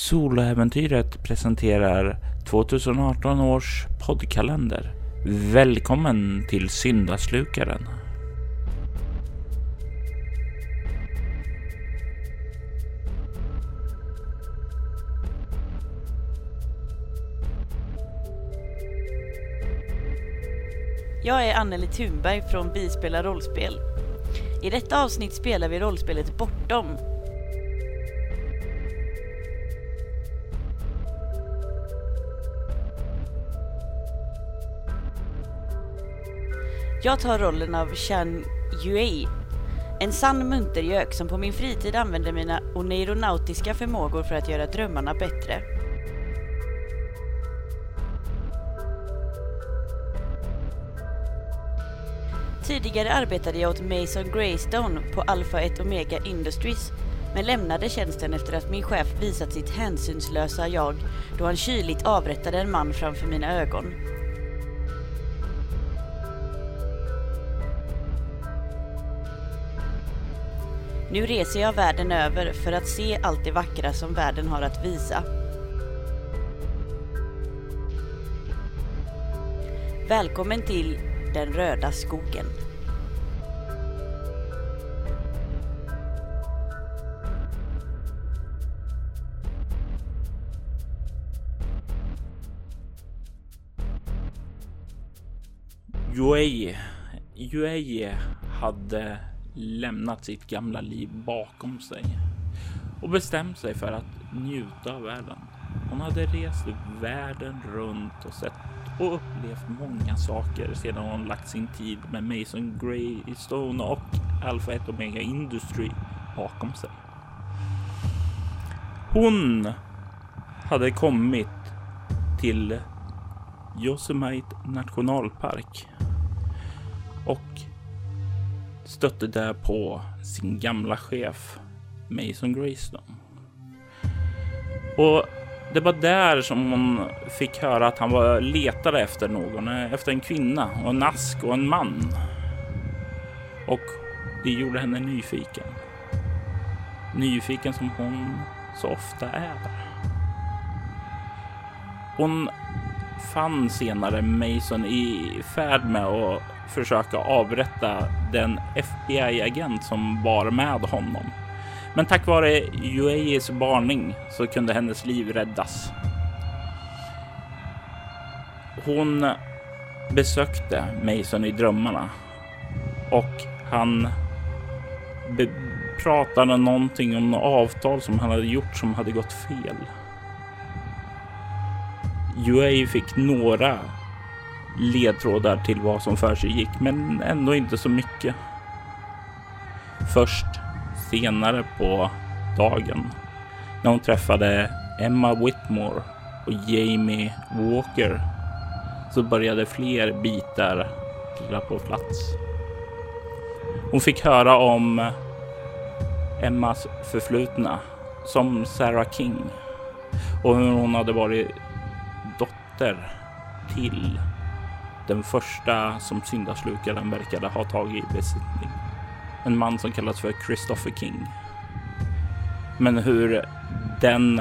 Soloäventyret presenterar 2018 års poddkalender. Välkommen till Syndaslukaren. Jag är Anneli Thunberg från Bispela rollspel. I detta avsnitt spelar vi rollspelet Bortom. Jag tar rollen av Chan Yue, en sann muntergök som på min fritid använder mina oneironautiska förmågor för att göra drömmarna bättre. Tidigare arbetade jag åt Mason Greystone på Alpha 1 Omega Industries men lämnade tjänsten efter att min chef visat sitt hänsynslösa jag då han kyligt avrättade en man framför mina ögon. Nu reser jag världen över för att se allt det vackra som världen har att visa. Välkommen till Den röda skogen. Yuei, Yuei hade lämnat sitt gamla liv bakom sig och bestämt sig för att njuta av världen. Hon hade rest världen runt och sett och upplevt många saker sedan hon lagt sin tid med Mason Greystone och Alpha 1 Omega Industry bakom sig. Hon hade kommit till Yosemite nationalpark stötte där på sin gamla chef Mason Greystone. Och det var där som hon fick höra att han var letade efter någon, eh, efter en kvinna och en ask och en man. Och det gjorde henne nyfiken. Nyfiken som hon så ofta är. Hon fann senare Mason i färd med att försöka avrätta den FBI-agent som var med honom. Men tack vare Yueis varning så kunde hennes liv räddas. Hon besökte Mason i drömmarna och han pratade någonting om något avtal som han hade gjort som hade gått fel. Yuei fick några ledtrådar till vad som för sig gick, men ändå inte så mycket. Först senare på dagen när hon träffade Emma Whitmore och Jamie Walker så började fler bitar trilla på plats. Hon fick höra om Emmas förflutna som Sarah King och hur hon hade varit dotter till den första som syndaslukaren verkade ha tagit i besittning. En man som kallas för Christopher King. Men hur den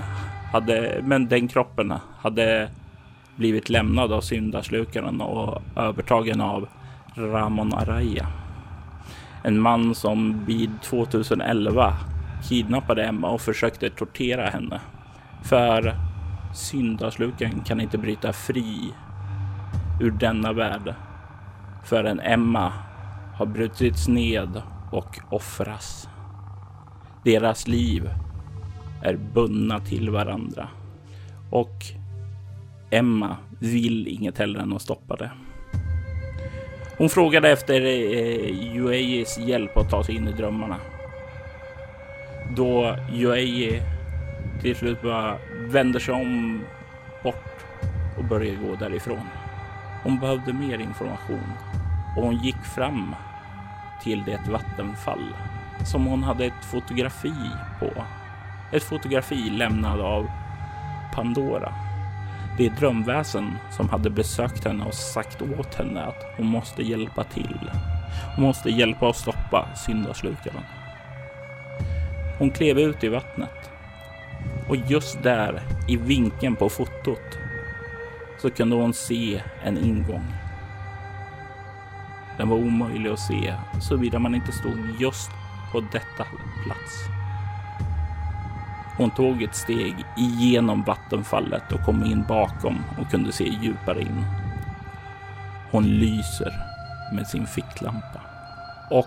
hade, men den kroppen hade blivit lämnad av syndaslukaren och övertagen av Ramon Araya. En man som vid 2011 kidnappade Emma och försökte tortera henne. För syndaslukaren kan inte bryta fri ur denna värld förrän Emma har brutits ned och offras. Deras liv är bundna till varandra och Emma vill inget hellre än att stoppa det. Hon frågade efter eh, Yueis hjälp att ta sig in i drömmarna. Då Yuei till slut bara vänder sig om bort och börjar gå därifrån. Hon behövde mer information och hon gick fram till det vattenfall som hon hade ett fotografi på. Ett fotografi lämnat av Pandora. Det drömväsen som hade besökt henne och sagt åt henne att hon måste hjälpa till. Hon måste hjälpa att stoppa syndaslukaren. Hon klev ut i vattnet Och just där i vinkeln på fotot så kunde hon se en ingång. Den var omöjlig att se såvida man inte stod just på detta plats. Hon tog ett steg igenom vattenfallet och kom in bakom och kunde se djupare in. Hon lyser med sin ficklampa. Och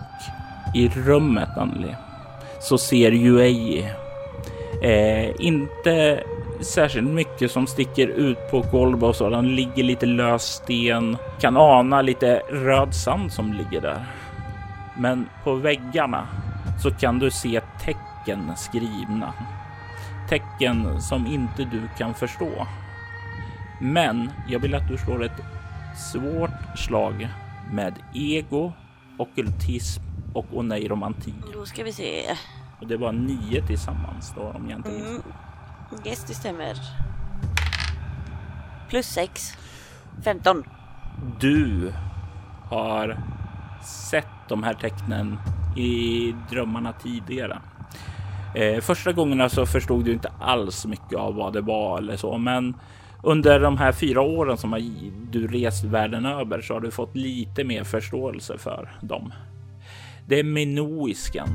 i rummet, Anneli, så ser Yuei eh, inte särskilt mycket som sticker ut på golvet och så. Den ligger lite lös sten. Kan ana lite röd sand som ligger där. Men på väggarna så kan du se tecken skrivna. Tecken som inte du kan förstå. Men jag vill att du slår ett svårt slag med ego, okultism och oneiromanti. Då ska vi se. Och det var nio tillsammans då om jag inte minns Mm. Yes, det stämmer. Plus 6. 15. Du har sett de här tecknen i drömmarna tidigare. Eh, första gångerna så förstod du inte alls mycket av vad det var eller så, men under de här fyra åren som har du rest världen över så har du fått lite mer förståelse för dem. Det är minoiskan,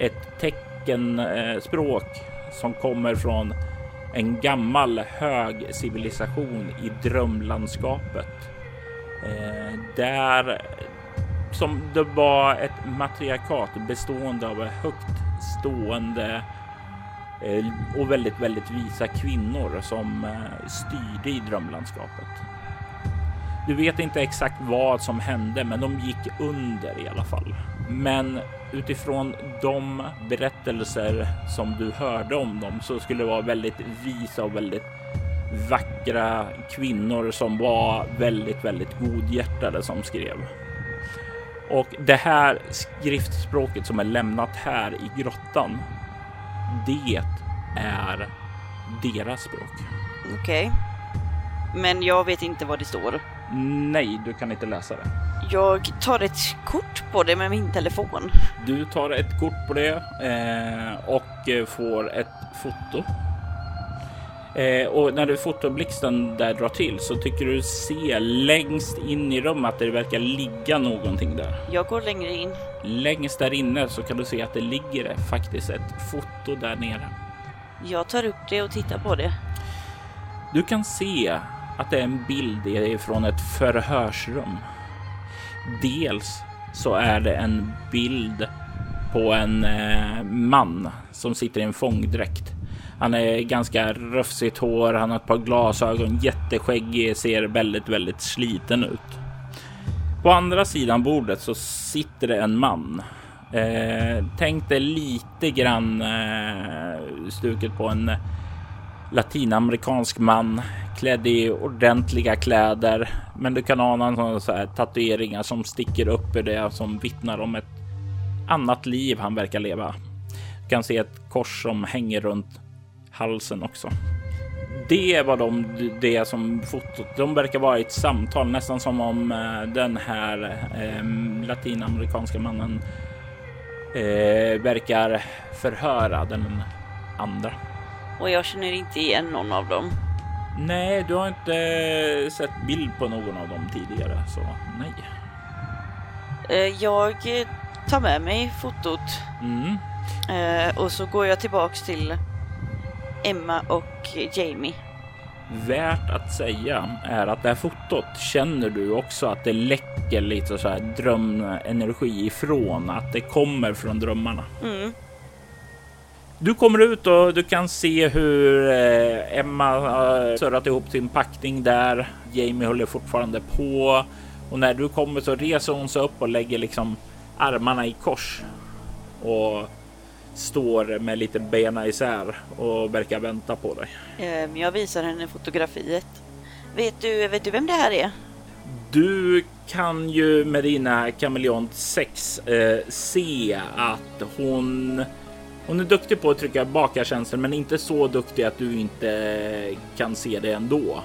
ett teckenspråk eh, som kommer från en gammal hög civilisation i drömlandskapet. Eh, där som det var ett matriarkat bestående av högt stående eh, och väldigt, väldigt visa kvinnor som eh, styrde i drömlandskapet. Du vet inte exakt vad som hände, men de gick under i alla fall. Men utifrån de berättelser som du hörde om dem så skulle det vara väldigt visa och väldigt vackra kvinnor som var väldigt, väldigt godhjärtade som skrev. Och det här skriftspråket som är lämnat här i grottan. Det är deras språk. Okej. Men jag vet inte vad det står. Nej, du kan inte läsa det. Jag tar ett kort på det med min telefon. Du tar ett kort på det eh, och eh, får ett foto. Eh, och när du fotoblixten där drar till så tycker du se längst in i rummet att det verkar ligga någonting där. Jag går längre in. Längst där inne så kan du se att det ligger faktiskt ett foto där nere. Jag tar upp det och tittar på det. Du kan se att det är en bild från ett förhörsrum. Dels så är det en bild på en eh, man som sitter i en fångdräkt. Han är ganska rufsigt hår, han har ett par glasögon, jätteskäggig, ser väldigt, väldigt sliten ut. På andra sidan bordet så sitter det en man. Eh, tänk dig lite grann eh, stuket på en latinamerikansk man klädd i ordentliga kläder. Men du kan ana sådana så här tatueringar som sticker upp ur det som vittnar om ett annat liv han verkar leva. Du kan se ett kors som hänger runt halsen också. Det var de, det som fotot. De verkar vara i ett samtal, nästan som om eh, den här eh, latinamerikanska mannen eh, verkar förhöra den andra. Och jag känner inte igen någon av dem. Nej, du har inte sett bild på någon av dem tidigare, så nej. Eh, Jag eh, tar med mig fotot Mm. eh, och så går jag tillbaks till Emma och Jamie. Värt att säga är att det här fotot känner du också att det läcker lite så här drömenergi ifrån, att det kommer från drömmarna. Mm. Du kommer ut och du kan se hur eh, Emma har surrat ihop sin packning där. Jamie håller fortfarande på och när du kommer så reser hon sig upp och lägger liksom armarna i kors och står med lite bena isär och verkar vänta på dig. Eh, Jag visar henne fotografiet. Vet du, vet du vem det här är? Du kan ju med dina kameleont 6 eh, se att hon hon är duktig på att trycka bakartjänster, men inte så duktig att du inte kan se det ändå.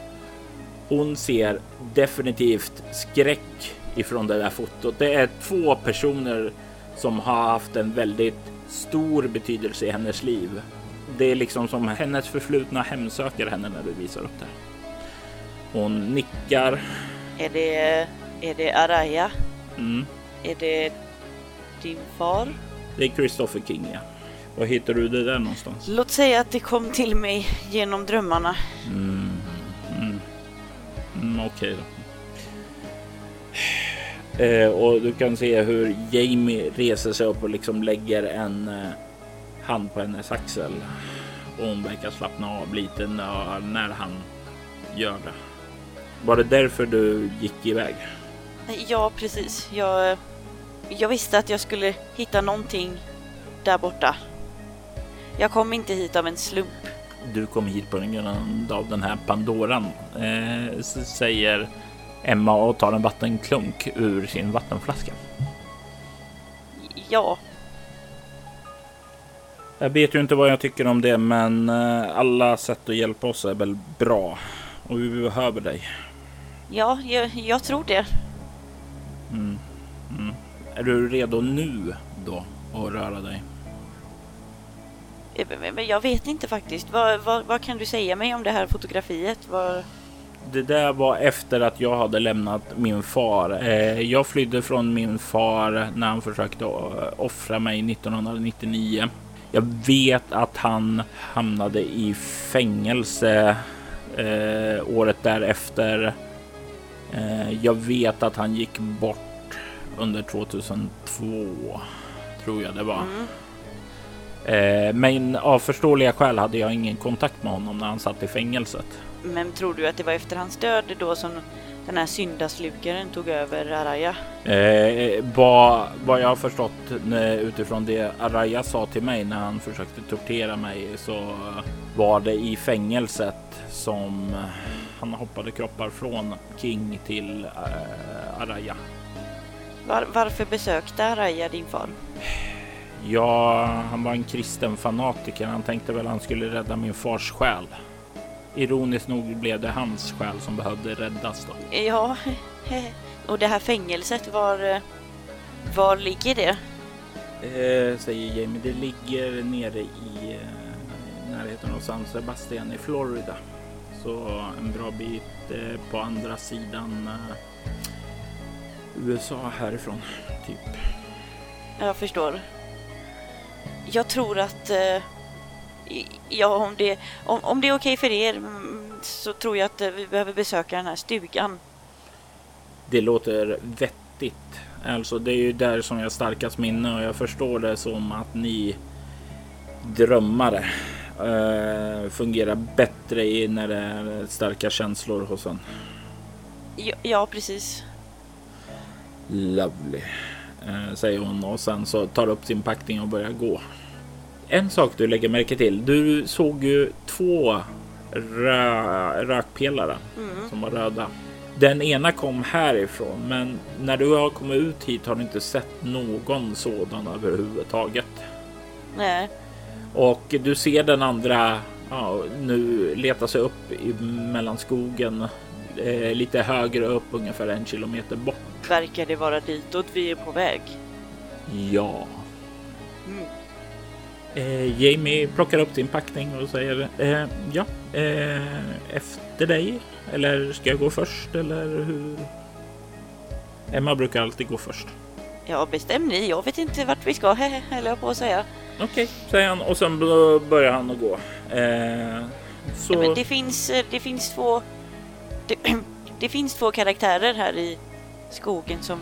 Hon ser definitivt skräck ifrån det där fotot. Det är två personer som har haft en väldigt stor betydelse i hennes liv Det är liksom som hennes förflutna hemsöker henne när du visar upp det. Hon nickar. Är det, är det Araya? Mm. Är det din far? Det är Christopher King, ja. Var hittar du det där någonstans? Låt säga att det kom till mig genom drömmarna. Mm. Mm. Mm, Okej då. Eh, och du kan se hur Jamie reser sig upp och liksom lägger en eh, hand på hennes axel. Och hon verkar slappna av lite när, när han gör det. Var det därför du gick iväg? Ja, precis. Jag, jag visste att jag skulle hitta någonting där borta. Jag kom inte hit av en slump. Du kom hit på grund av den här Pandoran, eh, säger Emma och tar en vattenklunk ur sin vattenflaska. Ja, Jag vet ju inte vad jag tycker om det, men eh, alla sätt att hjälpa oss är väl bra. Och vi behöver dig. ja, jag, jag tror det. Mm. Mm. Är du redo nu då att röra dig? Jag vet inte faktiskt. Vad, vad, vad kan du säga mig om det här fotografiet? Vad... Det där var efter att jag hade lämnat min far. Eh, jag flydde från min far när han försökte eh, offra mig 1999. Jag vet att han hamnade i fängelse eh, året därefter. Jag vet att han gick bort under 2002, tror jag det var. Mm. Eh, men av förståeliga skäl hade jag ingen kontakt med honom när han satt i fängelset. Men tror du att det var efter hans död då som den här syndaslukaren tog över Araya? Eh, vad, vad jag har förstått eh, utifrån det Araya sa till mig när han försökte tortera mig så var det i fängelset som han hoppade kroppar från King till eh, Araya. Var, varför besökte Araya din far? Ja, han var en kristen fanatiker. Han tänkte väl han skulle rädda min fars själ. Ironiskt nog blev det hans själ som behövde räddas då. Ja, och det här fängelset, var, var ligger det? Eh, säger Jamie. Det ligger nere i eh, närheten av San Sebastian i Florida. Så en bra bit eh, på andra sidan eh, USA härifrån. Typ. Jag förstår. Jag tror att... eh, Ja, om det, om, om det är okej för er mm, så tror jag att eh, vi behöver besöka den här stugan. Det låter vettigt. Alltså det är ju där som jag har starkast minne och jag förstår det som att ni drömmare eh, fungerar bättre i när det är starka känslor hos en. Ja, ja precis. Lovely, säger hon och sen så tar upp sin packning och börjar gå. En sak du lägger märke till. Du såg ju två rö- rökpelare Mm. som var röda. Den ena kom härifrån, men när du har kommit ut hit har du inte sett någon sådan överhuvudtaget. Nej. Och du ser den andra ja, nu leta sig upp i, mellan skogen eh, lite högre upp, ungefär en kilometer bort. Verkar det vara ditåt vi är på väg? Ja, Mm. Eh, Jamie plockar upp sin packning och säger eh, ja, eh, efter dig. Eller ska jag gå först eller hur? Emma brukar alltid gå först. Ja, bestäm ni. Jag vet inte vart vi ska, höll jag på att säga. Okej, säger han och sen börjar han att gå. Eh, så Men det finns, eh, det finns två... Det, det finns två karaktärer här i skogen som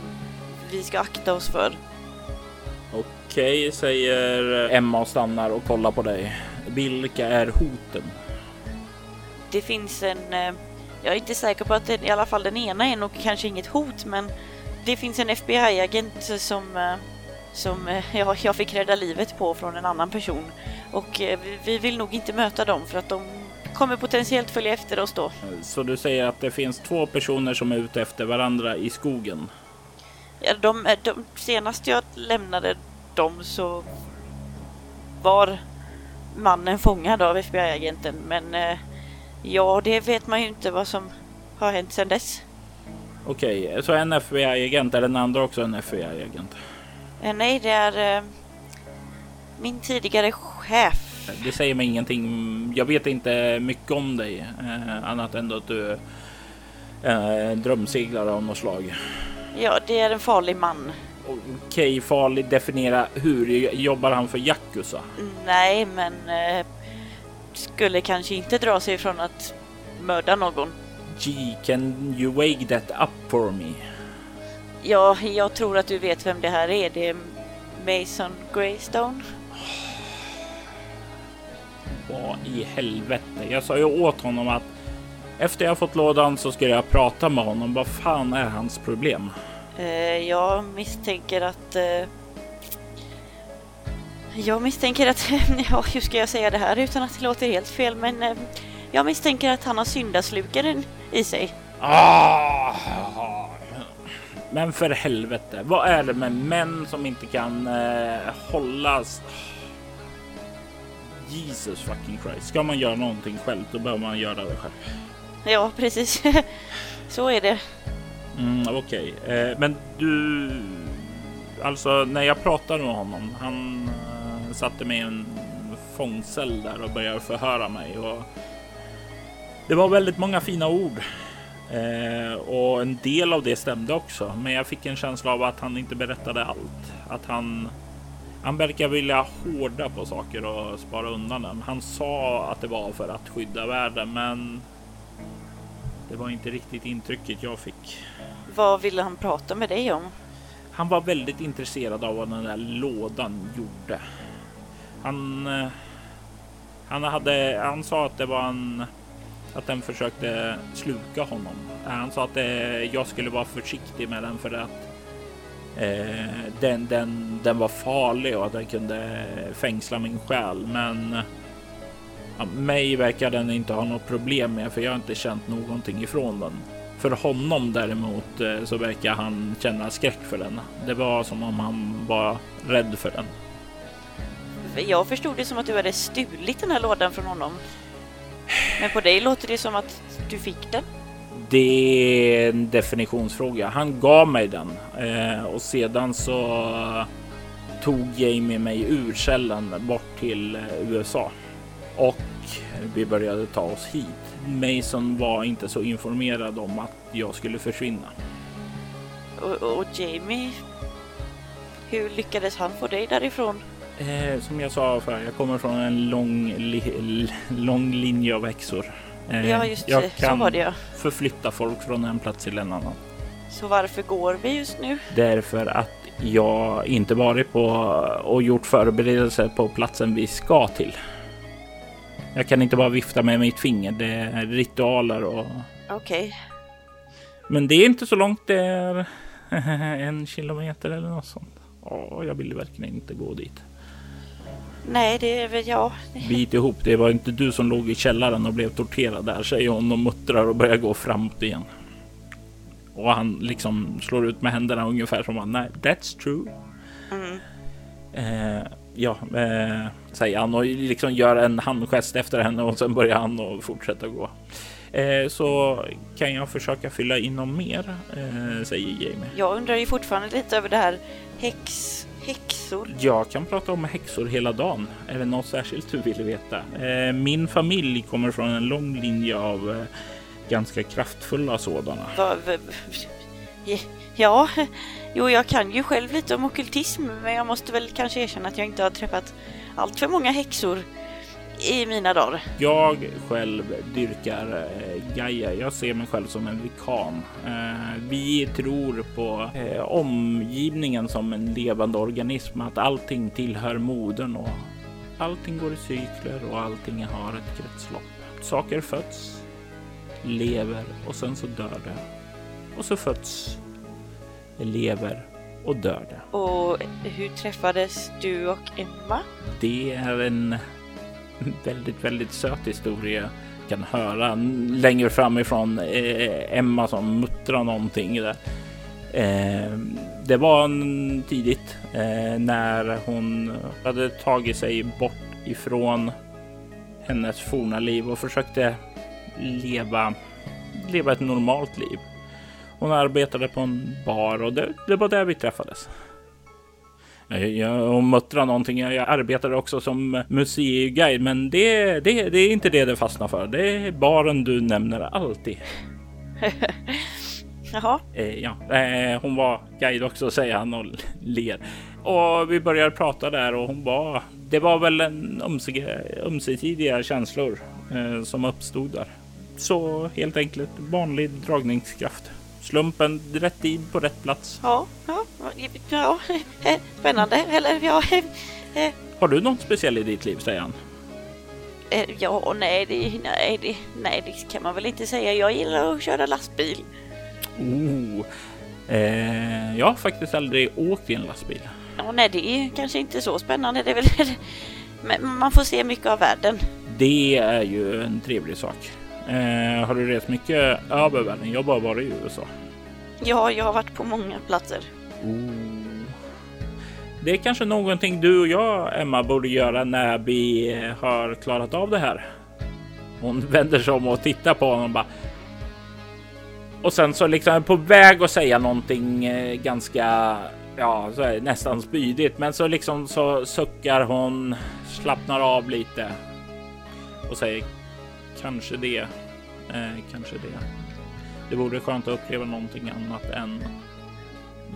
vi ska akta oss för. okej, säger Emma och stannar och kollar på dig. Vilka är hoten? Det finns en... eh, Jag är inte säker på att den, i alla fall den ena är nog kanske inget hot, men det finns en FBI-agent som, eh, som eh, jag, jag fick rädda livet på från en annan person. Och eh, vi, vi vill nog inte möta dem för att de kommer potentiellt följa efter oss då. Så du säger att det finns två personer som är ute efter varandra i skogen. Ja, de, eh, de, senast jag lämnade dem så var mannen fångad av FBI-agenten, men eh, ja, det vet man ju inte vad som har hänt sedan dess. Okej, så en FBI-agent, är den andra också en FBI-agent? Eh, nej, det är min tidigare chef. Det säger mig ingenting. Jag vet inte mycket om dig eh, annat än att du är eh, drömseglare av något slag. Ja, det är en farlig man. Okej, okay, farlig. Definiera hur. Jobbar han för Yakuza? Nej, men eh, skulle kanske inte dra sig från att mörda någon. Gee, can you wake that up for me? Ja, jag tror att du vet vem det här är. Det är Mason Greystone. Vad i helvete? Jag sa ju åt honom att efter jag fått lådan så ska jag prata med honom. Vad fan är hans problem? Eh, jag misstänker att... Eh, jag misstänker att... Ja, hur ska jag säga det här utan att det låter helt fel, men... Eh, jag misstänker att han har syndaslukaren i sig. Ah, men för helvete, vad är det med män som inte kan eh, hållas? Jesus fucking Christ. Ska man göra någonting själv, då behöver man göra det själv. Ja, precis. Så är det. Mm, Okej, okay. eh, men du... Alltså, när jag pratade med honom, han eh, satte mig i en fångcell där och började förhöra mig. Och det var väldigt många fina ord Eh, och en del av det stämde också, men jag fick en känsla av att han inte berättade allt. Att han han verkar vilja hårda på saker och spara undan dem. Han sa att det var för att skydda världen, men det var inte riktigt intrycket jag fick. Vad ville han prata med dig om? Han var väldigt intresserad av vad den där lådan gjorde. Han. Eh, han hade. Han sa att det var en att den försökte sluka honom. Han sa att eh, jag skulle vara försiktig med den för att Eh, den, den, den var farlig och att den kunde eh, fängsla min själ. Men ja, mig verkar den inte ha något problem med för jag har inte känt någonting ifrån den. För honom däremot eh, så verkar han känna skräck för den. Det var som om han var rädd för den. Jag förstod det som att du hade stulit den här lådan från honom. Men på dig låter det som att du fick den. Det är en definitionsfråga. Han gav mig den eh, och sedan så tog Jamie mig ur källan bort till eh, USA och vi började ta oss hit. Mason var inte så informerad om att jag skulle försvinna. Och, och Jamie, hur lyckades han få dig därifrån? Eh, som jag sa förr, jag kommer från en lång, li, lång linje av häxor. Eh, ja, just jag kan så var det ja. förflytta folk från en plats till en annan. Så varför går vi just nu? Därför att jag inte varit på och gjort förberedelser på platsen vi ska till. Jag kan inte bara vifta med mitt finger. Det är ritualer och... Okej. Okay. Men det är inte så långt. Det är en kilometer eller något sånt. Åh, jag vill verkligen inte gå dit. Nej, det är väl jag. Bit ihop. Det var inte du som låg i källaren och blev torterad där, säger hon och muttrar och börjar gå framåt igen. Och han liksom slår ut med händerna ungefär som han, nej, that's true. Mm. Eh, ja, eh, säger han och liksom gör en handgest efter henne och sen börjar han och fortsätta gå. Eh, så kan jag försöka fylla in något mer, eh, säger Jamie. Jag undrar ju fortfarande lite över det här häx Häxor? Jag kan prata om häxor hela dagen. Är det något särskilt du vill veta? Eh, min familj kommer från en lång linje av eh, ganska kraftfulla sådana. Ja, jo, jag kan ju själv lite om okultism, men jag måste väl kanske erkänna att jag inte har träffat allt för många häxor i mina dagar. Jag själv dyrkar eh, Gaia. Jag ser mig själv som en vikan. Eh, vi tror på eh, omgivningen som en levande organism, att allting tillhör modern och allting går i cykler och allting har ett kretslopp. Saker föds, lever och sen så dör det. Och så föds, lever och dör det. Och hur träffades du och Emma? Det är en väldigt, väldigt söt historia. Kan höra längre framifrån eh, Emma som muttrar någonting där. Eh, det var en tidigt eh, när hon hade tagit sig bort ifrån hennes forna liv och försökte leva, leva ett normalt liv. Hon arbetade på en bar och det, det var där vi träffades. Jag muttrar någonting. Jag arbetar också som museiguide, men det, det, det är inte det det fastnar för. Det är baren du nämner alltid. Jaha. Eh, ja, eh, hon var guide också säger han och ler. Och vi började prata där och hon var, det var väl en ömsesidiga känslor eh, som uppstod där. Så helt enkelt vanlig dragningskraft. Slumpen, rätt tid på rätt plats. Ja, ja, ja, spännande. Eller ja. Har du något speciellt i ditt liv, säger han. Eh, ja, nej det, nej, det, nej, det kan man väl inte säga. Jag gillar att köra lastbil. Oh. Eh, jag har faktiskt aldrig åkt i en lastbil. Ja, nej, det är kanske inte så spännande. Det är väl, men man får se mycket av världen. Det är ju en trevlig sak. Eh, har du rest mycket över världen? Jag har bara varit i USA. Ja, jag har varit på många platser. Oh. Det är kanske någonting du och jag, Emma, borde göra när vi har klarat av det här. Hon vänder sig om och tittar på honom och bara. Och sen så liksom på väg att säga någonting eh, ganska, ja, så är nästan spydigt, men så liksom så suckar hon, slappnar av lite och säger kanske det, eh, kanske det. Det vore skönt att uppleva någonting annat än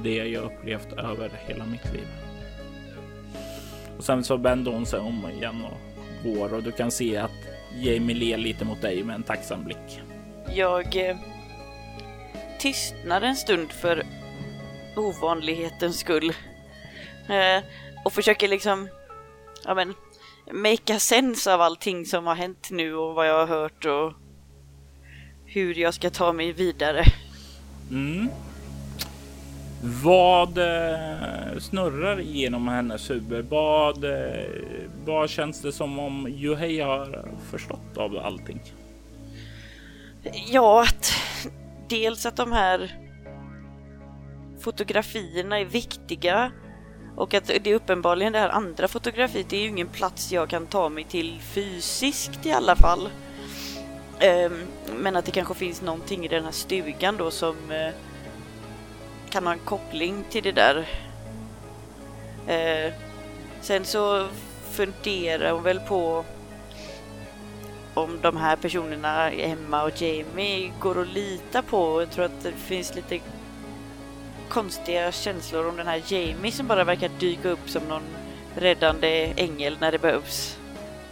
det jag upplevt över hela mitt liv. Och sen så vänder hon sig om igen och går och du kan se att Jamie ler lite mot dig med en tacksam blick. Jag eh, tystnar en stund för ovanlighetens skull. Eh, och försöker liksom, ja men, make sense av allting som har hänt nu och vad jag har hört och hur jag ska ta mig vidare. Mm. Vad eh, snurrar genom hennes huvud? Vad, eh, vad känns det som om Juhei har förstått av allting? Ja, att dels att de här fotografierna är viktiga och att det är uppenbarligen det här andra fotografiet, det är ju ingen plats jag kan ta mig till fysiskt i alla fall. Um, men att det kanske finns någonting i den här stugan då som uh, kan ha en koppling till det där. Uh, sen så funderar hon väl på om de här personerna, Emma och Jamie, går att lita på. Jag tror att det finns lite konstiga känslor om den här Jamie som bara verkar dyka upp som någon räddande ängel när det behövs.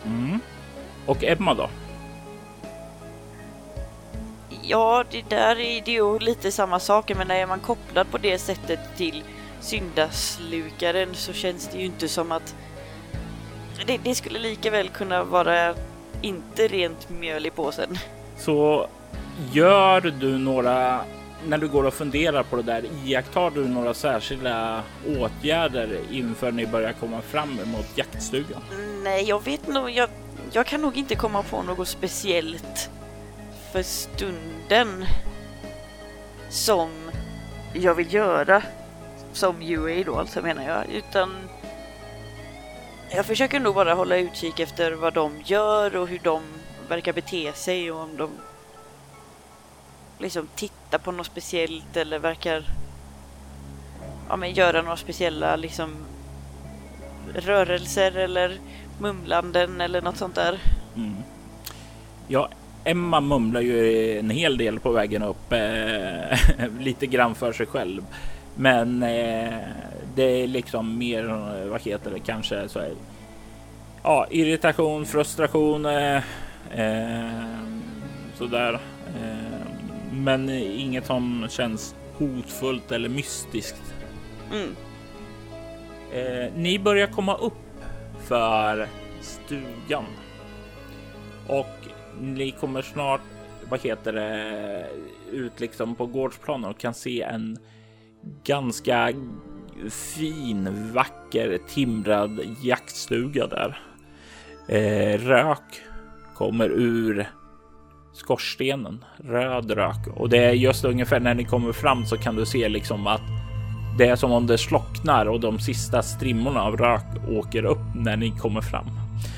Mm. Och Emma då? Ja, det där är det ju lite samma sak, men är man kopplad på det sättet till syndaslukaren så känns det ju inte som att det, det skulle lika väl kunna vara inte rent mjöl i påsen. Så gör du några, när du går och funderar på det där, iakttar du några särskilda åtgärder inför ni börjar komma fram emot jaktstugan? Nej, jag vet nog, jag, jag kan nog inte komma på något speciellt för stunden som jag vill göra som UA då alltså menar jag, utan jag försöker nog bara hålla utkik efter vad de gör och hur de verkar bete sig och om de liksom tittar på något speciellt eller verkar ja, men göra några speciella liksom rörelser eller mumlanden eller något sånt där. Mm. Ja, Emma mumlar ju en hel del på vägen upp, eh, lite grann för sig själv. Men eh, det är liksom mer, vad heter det, kanske så här, ja, irritation, frustration, eh, eh, sådär. Eh. Men inget som känns hotfullt eller mystiskt. Mm. Eh, ni börjar komma upp för stugan och ni kommer snart, vad heter det, ut liksom på gårdsplanen och kan se en ganska fin, vacker, timrad jaktstuga där. Eh, rök kommer ur skorstenen, röd rök och det är just ungefär när ni kommer fram så kan du se liksom att det är som om det slocknar och de sista strimmorna av rök åker upp när ni kommer fram.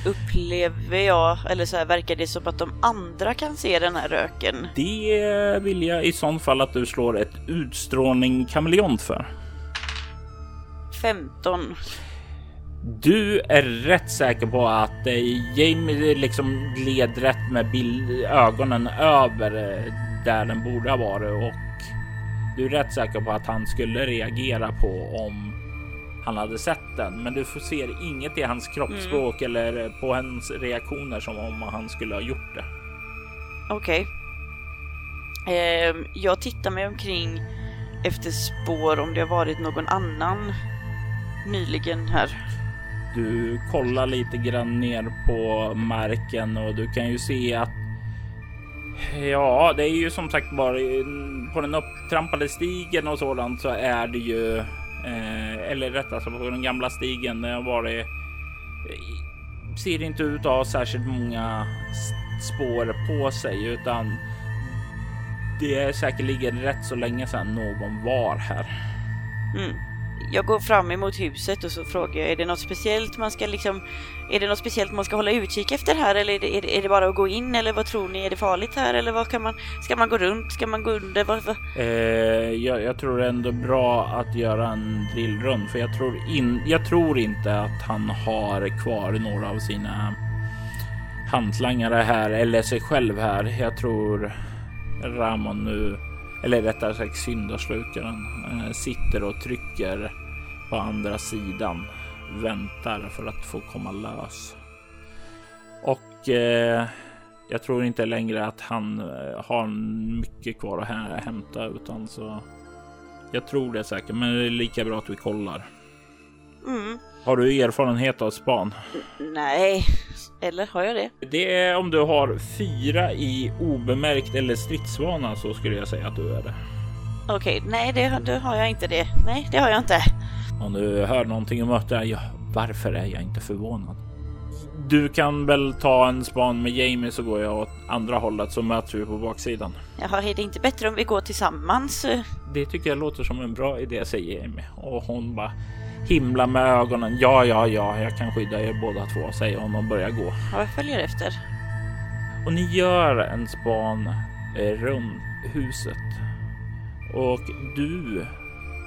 Upplever jag, eller så här verkar det som att de andra kan se den här röken? Det vill jag i sån fall att du slår ett utstrålning kameleont för. 15. Du är rätt säker på att eh, Jamie liksom gled rätt med bild, ögonen över eh, där den borde ha varit och du är rätt säker på att han skulle reagera på om han hade sett den. Men du ser inget i hans kroppsspråk mm. eller på hans reaktioner som om han skulle ha gjort det. Okej. Okay. Eh, jag tittar mig omkring efter spår om det har varit någon annan nyligen här. Du kollar lite grann ner på marken och du kan ju se att Ja, det är ju som sagt bara på den upptrampade stigen och sådant så är det ju eh, eller rättare sagt på den gamla stigen. Det har varit eh, ser inte ut att ha särskilt många spår på sig utan det är säkerligen rätt så länge sedan någon var här. Mm jag går fram emot huset och så frågar jag, är det något speciellt man ska liksom, är det något speciellt man ska hålla utkik efter här eller är det, är det, är det bara att gå in eller vad tror ni, är det farligt här eller vad kan man, ska man gå runt, ska man gå under? Vad, vad? Eh, jag, jag, tror det är ändå bra att göra en drillrund för jag tror, in, jag tror inte att han har kvar några av sina hantlangare här eller sig själv här. Jag tror Ramon nu eller rättare sagt syndaslukaren, eh, sitter och trycker på andra sidan, väntar för att få komma lös. Och eh, jag tror inte längre att han eh, har mycket kvar att hämta utan så. Jag tror det säkert, men det är lika bra att vi kollar. Mm. Har du erfarenhet av span? Nej, eller har jag det? Det är om du har fyra i obemärkt eller stridsvana så skulle jag säga att du är det. Okej, okay, nej det, det, har jag inte det. Nej, det har jag inte. Om du hör någonting om det, ja, varför är jag inte förvånad? Du kan väl ta en span med Jamie så går jag åt andra hållet så möts vi på baksidan. Jaha, är det inte bättre om vi går tillsammans? Det tycker jag låter som en bra idé, säger Jamie och hon bara himlar med ögonen. Ja, ja, ja, jag kan skydda er båda två, säger hon och börjar gå. Ja, jag följer efter. Och ni gör en span eh, runt huset och du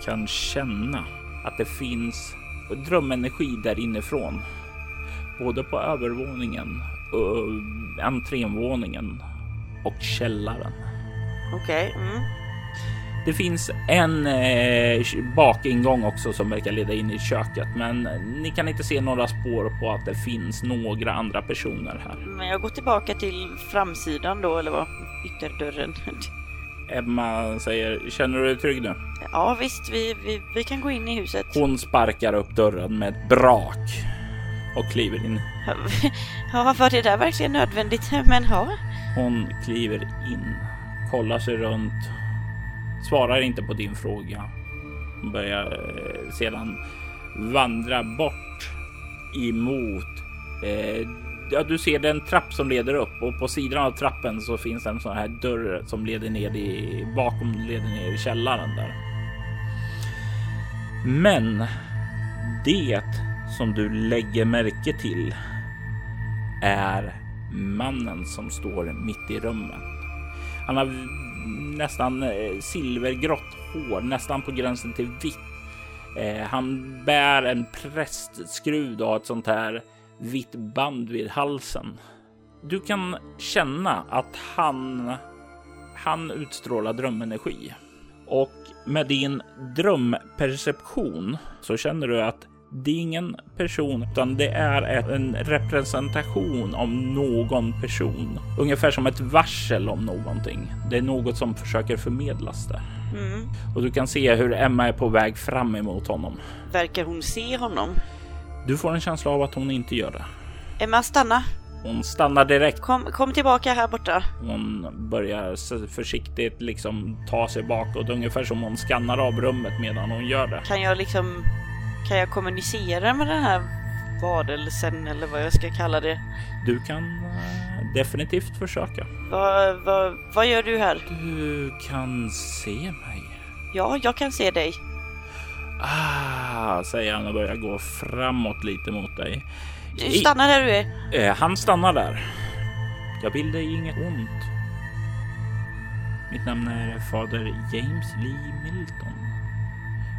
kan känna att det finns drömenergi där inifrån. Både på övervåningen, och entrévåningen och källaren. Okej. Okay. Mm. Det finns en eh, bakingång också som verkar leda in i köket, men ni kan inte se några spår på att det finns några andra personer här. Men jag går tillbaka till framsidan då, eller vad? Ytterdörren. Emma säger, känner du dig trygg nu? Ja visst, vi, vi, vi kan gå in i huset. Hon sparkar upp dörren med ett brak och kliver in. Ja, var det där verkligen nödvändigt? Men ja. Hon kliver in, kollar sig runt svarar inte på din fråga. Hon börjar eh, sedan vandra bort emot. Eh, ja, du ser den trapp som leder upp och på sidan av trappen så finns det en sån här dörr som leder ner i bakom leder ner i källaren där. Men det som du lägger märke till är mannen som står mitt i rummet. Han har nästan eh, silvergrått hår, nästan på gränsen till vitt. Eh, han bär en prästskruv och har ett sånt här vitt band vid halsen. Du kan känna att han, han utstrålar drömenergi och med din drömperception så känner du att det är ingen person, utan det är en representation av någon person. Ungefär som ett varsel om någonting. Det är något som försöker förmedlas där. Mm. Och du kan se hur Emma är på väg fram emot honom. Verkar hon se honom? Du får en känsla av att hon inte gör det. Emma, stanna. Hon stannar direkt. Kom, kom tillbaka här borta. Hon börjar försiktigt liksom ta sig bakåt, ungefär som hon skannar av rummet medan hon gör det. Kan jag liksom kan jag kommunicera med den här varelsen eller vad jag ska kalla det? Du kan uh, definitivt försöka. Vad, vad, vad gör du här? Du kan se mig. Ja, jag kan se dig. Ah, säger han och börjar gå framåt lite mot dig. Du stannar där du är. Eh, han stannar där. Jag vill dig inget ont. Mitt namn är fader James Lee Milton.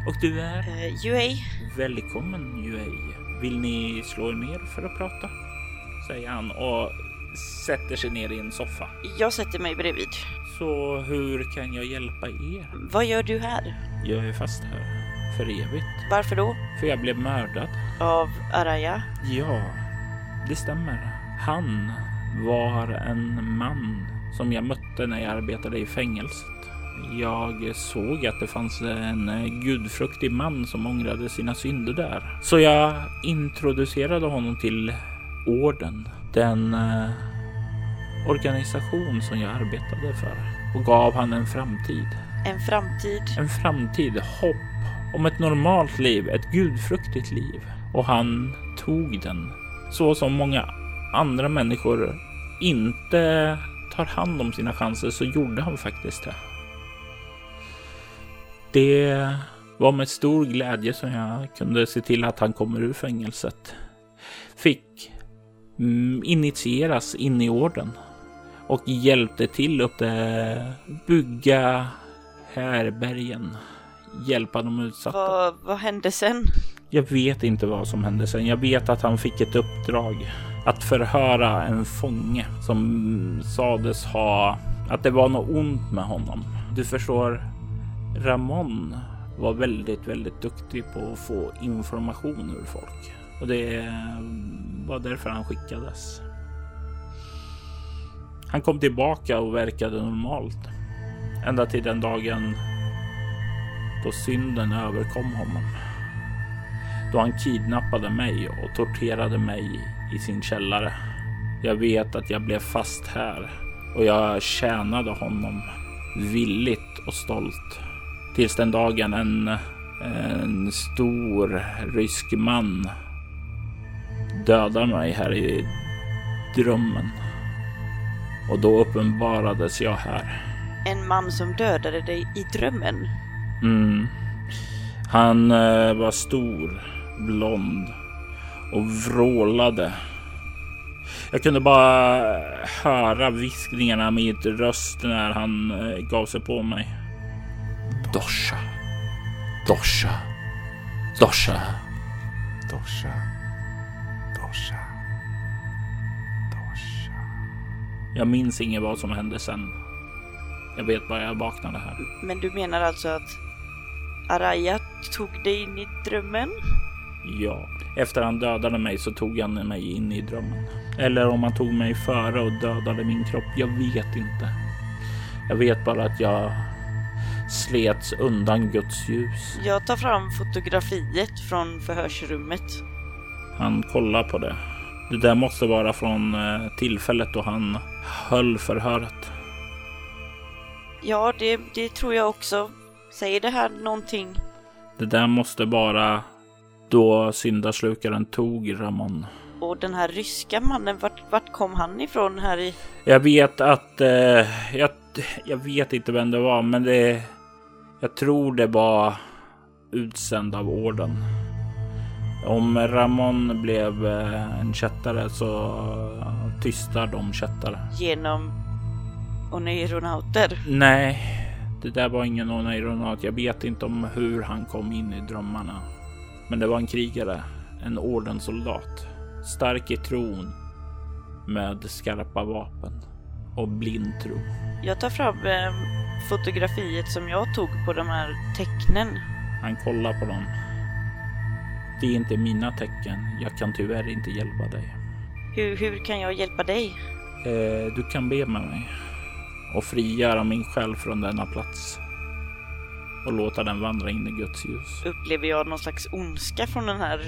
Och du är? Uh, UA. Välkommen UA. Vill ni slå er ner för att prata? Säger han och sätter sig ner i en soffa. Jag sätter mig bredvid. Så hur kan jag hjälpa er? Vad gör du här? Jag är fast här för evigt. Varför då? För jag blev mördad. Av Araya? Ja, det stämmer. Han var en man som jag mötte när jag arbetade i fängelset. Jag såg att det fanns en gudfruktig man som ångrade sina synder där. Så jag introducerade honom till orden, den eh, organisation som jag arbetade för och gav han en framtid. En framtid? En framtid, hopp om ett normalt liv, ett gudfruktigt liv. Och han tog den så som många andra människor inte tar hand om sina chanser så gjorde han faktiskt det. Det var med stor glädje som jag kunde se till att han kommer ur fängelset. Fick mm, initieras in i orden och hjälpte till att bygga härbergen, hjälpa de utsatta. Vad, vad hände sen? Jag vet inte vad som hände sen. Jag vet att han fick ett uppdrag att förhöra en fånge som sades ha att det var något ont med honom. Du förstår, Ramon var väldigt, väldigt duktig på att få information ur folk och det eh, var därför han skickades. Han kom tillbaka och verkade normalt ända till den dagen då synden överkom honom. Då han kidnappade mig och torterade mig i sin källare. Jag vet att jag blev fast här och jag tjänade honom villigt och stolt. Tills den dagen en, en stor rysk man dödar mig här i drömmen. Och då uppenbarades jag här. En man som dödade dig i drömmen? Mm. Han eh, var stor, blond och vrålade. Jag kunde bara höra viskningarna med röst när han eh, gav sig på mig. Dosha. Dosha. Dosha. Dosha. Dosha. Dosha. Jag minns inget vad som hände sen. Jag vet bara jag vaknade här. Men du menar alltså att Araya tog dig in i drömmen? Ja, efter han dödade mig så tog han mig in i drömmen. Eller om han tog mig före och dödade min kropp. Jag vet inte. Jag vet bara att jag slets undan Guds ljus. Jag tar fram fotografiet från förhörsrummet. Han kollar på det. Det där måste vara från eh, tillfället då han höll förhöret. Ja, det, det tror jag också. Säger det här någonting? Det där måste vara då syndaslukaren tog Ramon. Och den här ryska mannen, vart, vart kom han ifrån här i? Jag vet att, eh, jag, jag vet inte vem det var, men det, jag tror det var utsänd av orden. Om Ramon blev eh, en kättare så tystar de kättare. Genom oneironauter? Nej, det där var ingen oneironaut. Jag vet inte om hur han kom in i drömmarna. Men det var en krigare, en ordenssoldat. Stark i tron med skarpa vapen och blind tro. Jag tar fram eh, fotografiet som jag tog på de här tecknen. Han kollar på dem. Det är inte mina tecken. Jag kan tyvärr inte hjälpa dig. Hur, hur kan jag hjälpa dig? Eh, du kan be med mig och frigöra min själ från denna plats och låta den vandra in i Guds ljus. Upplever jag någon slags ondska från den här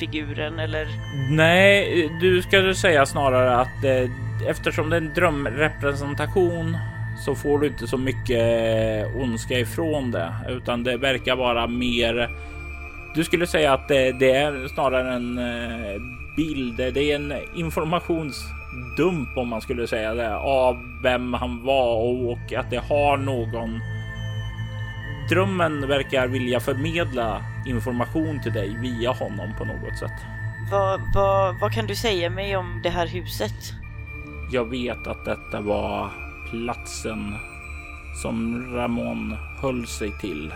figuren eller? Nej, du ska säga snarare att eh, eftersom det är en drömrepresentation så får du inte så mycket ondska ifrån det, utan det verkar vara mer. Du skulle säga att det, det är snarare en eh, bild. Det är en informationsdump om man skulle säga det av vem han var och att det har någon drömmen verkar vilja förmedla information till dig via honom på något sätt. Vad, vad, vad kan du säga mig om det här huset? Jag vet att detta var platsen som Ramon höll sig till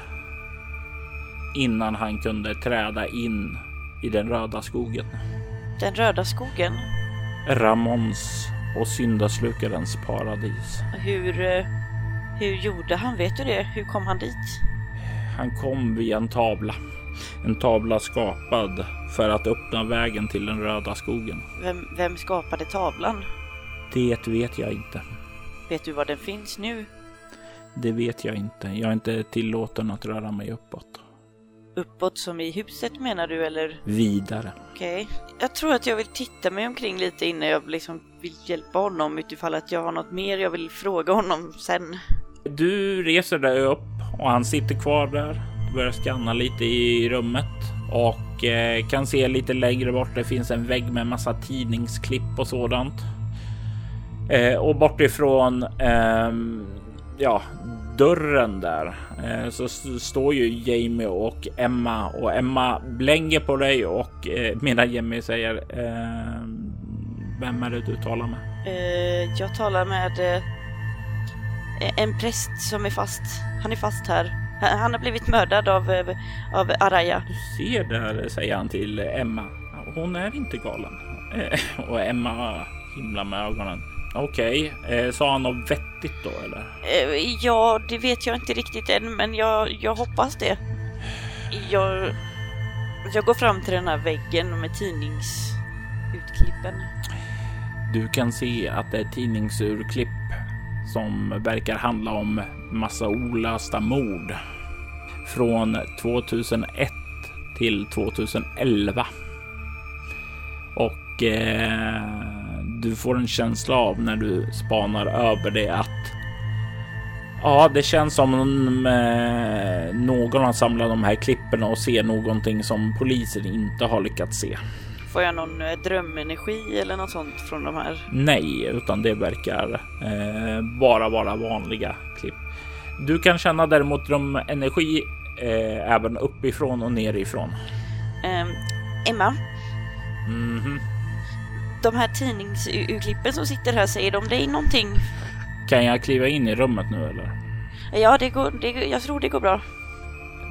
innan han kunde träda in i den röda skogen. Den röda skogen. Ramons och syndaslukarens paradis. Hur, eh, hur gjorde han? Vet du det? Hur kom han dit? Han kom via en tavla. En tavla skapad för att öppna vägen till den röda skogen. Vem, vem skapade tavlan? Det vet jag inte. Vet du var den finns nu? Det vet jag inte. Jag är inte tillåten att röra mig uppåt. Uppåt som i huset menar du eller? Vidare. Okej. Jag tror att jag vill titta mig omkring lite innan jag liksom vill hjälpa honom utifall att jag har något mer jag vill fråga honom sen. Du reser dig upp och han sitter kvar där. Du börjar skanna lite i rummet och eh, kan se lite längre bort. Det finns en vägg med massa tidningsklipp och sådant. Eh, och bortifrån ehm, ja, dörren där eh, så står ju Jamie och Emma och Emma blänger på dig och eh, medan Jamie säger eh, Vem är det du talar med? Eh, jag talar med eh, en präst som är fast. Han är fast här. Han har blivit mördad av, eh, av Araya. Du ser där, säger han till Emma. Hon är inte galen. Eh, och Emma himlar med ögonen. Okej, eh, sa han något vettigt då eller? Eh, ja, det vet jag inte riktigt än, men jag, jag hoppas det. Jag, jag går fram till den här väggen med tidningsutklippen. Du kan se att det är tidningsurklipp som verkar handla om massa olösta mord från 2001 till 2011. Och eh, du får en känsla av när du spanar över det att Ja, det känns som om eh, någon har samlat de här klippen och ser någonting som polisen inte har lyckats se. Får jag någon eh, drömenergi eller något sånt från de här? Nej, utan det verkar eh, bara vara vanliga klipp. Du kan känna däremot drömenergi eh, även uppifrån och nerifrån. Ehm, Emma, Mhm. De här tidningsurklippen som sitter här, säger de dig någonting? Kan jag kliva in i rummet nu eller? Ja, det går, det, jag tror det går bra.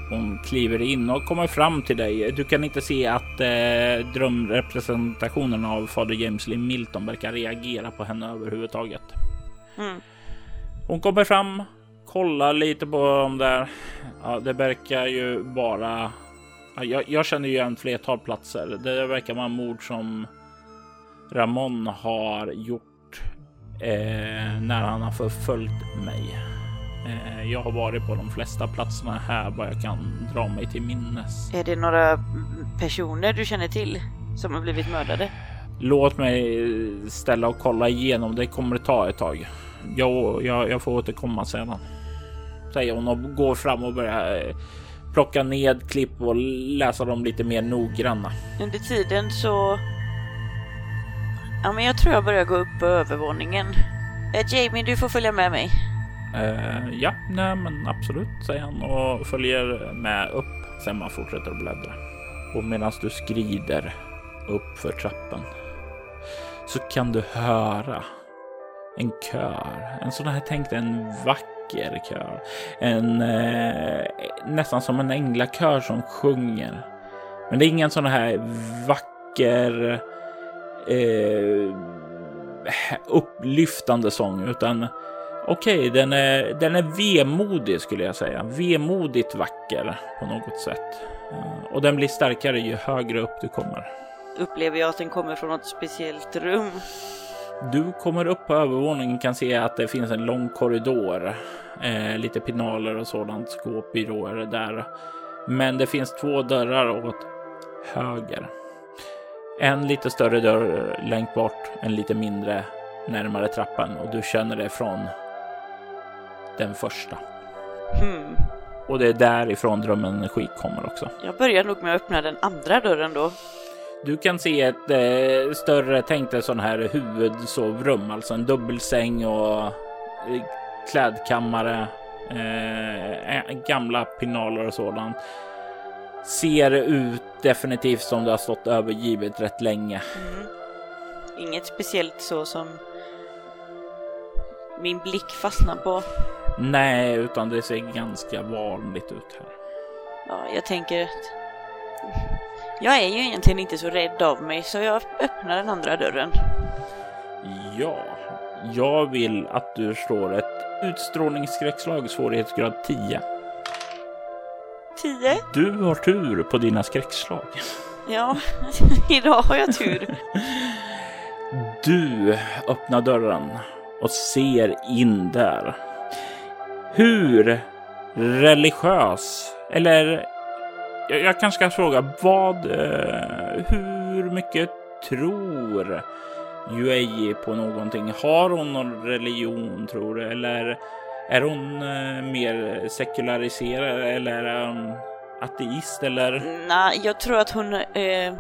Hon kliver in och kommer fram till dig. Du kan inte se att eh, drömrepresentationen av fader James Lee Milton verkar reagera på henne överhuvudtaget. Mm. Hon kommer fram, kollar lite på dem där. Ja, det verkar ju vara. Ja, jag, jag känner ju igen flertal platser. Det verkar vara mord som Ramon har gjort eh, när han har förföljt mig. Eh, jag har varit på de flesta platserna här vad jag kan dra mig till minnes. Är det några personer du känner till som har blivit mördade? Låt mig ställa och kolla igenom. Det kommer ta ett tag. Jag, jag, jag får återkomma sedan. Säger hon och går fram och börjar eh, plocka ned klipp och läsa dem lite mer noggranna. Under tiden så... Ja, men jag tror jag börjar gå upp på övervåningen. Eh, Jamie, du får följa med mig. Eh, ja, nej, men absolut, säger han och följer med upp. Sen man fortsätter att bläddra. Och medan du skrider upp för trappan så kan du höra en kör. En sån här, tänk dig en vacker kör. En eh, nästan som en änglakör som sjunger. Men det är ingen sån här vacker eh, upplyftande sång utan Okej, den är, den är vemodig skulle jag säga. Vemodigt vacker på något sätt. Eh, Och den blir starkare ju högre upp du kommer. Upplever jag att den kommer från något speciellt rum? Du kommer upp på övervåningen kan se att det finns en lång korridor. Eh, lite pinaler och sådant, skåpbyråer där. Men det finns två dörrar åt höger. En lite större dörr längst bort, en lite mindre närmare trappan och du känner det från den första. Hmm. Och det är därifrån drömenergi kommer också. Jag börjar nog med att öppna den andra dörren då. Du kan se ett eh, större, tänk dig sån här huvudsovrum, alltså en dubbelsäng och eh, klädkammare, eh, eh, gamla pinaler och sådant. Ser ut definitivt som det har stått övergivet rätt länge. Mm. Inget speciellt så som min blick fastnar på. Nej, utan det ser ganska vanligt ut här. Ja, jag tänker att... Jag är ju egentligen inte så rädd av mig så jag öppnar den andra dörren. Ja, jag vill att du slår ett utstrålningsskräckslag svårighetsgrad 10. Tio? Du har tur på dina skräckslag. Ja, idag har jag tur. Du öppnar dörren och ser in där. Hur religiös, eller jag, jag kanske ska fråga vad, eh, hur mycket tror Yuei på någonting? Har hon någon religion tror du? Eller är hon eh, mer sekulariserad eller är hon ateist eller? Nej, jag tror att hon eh,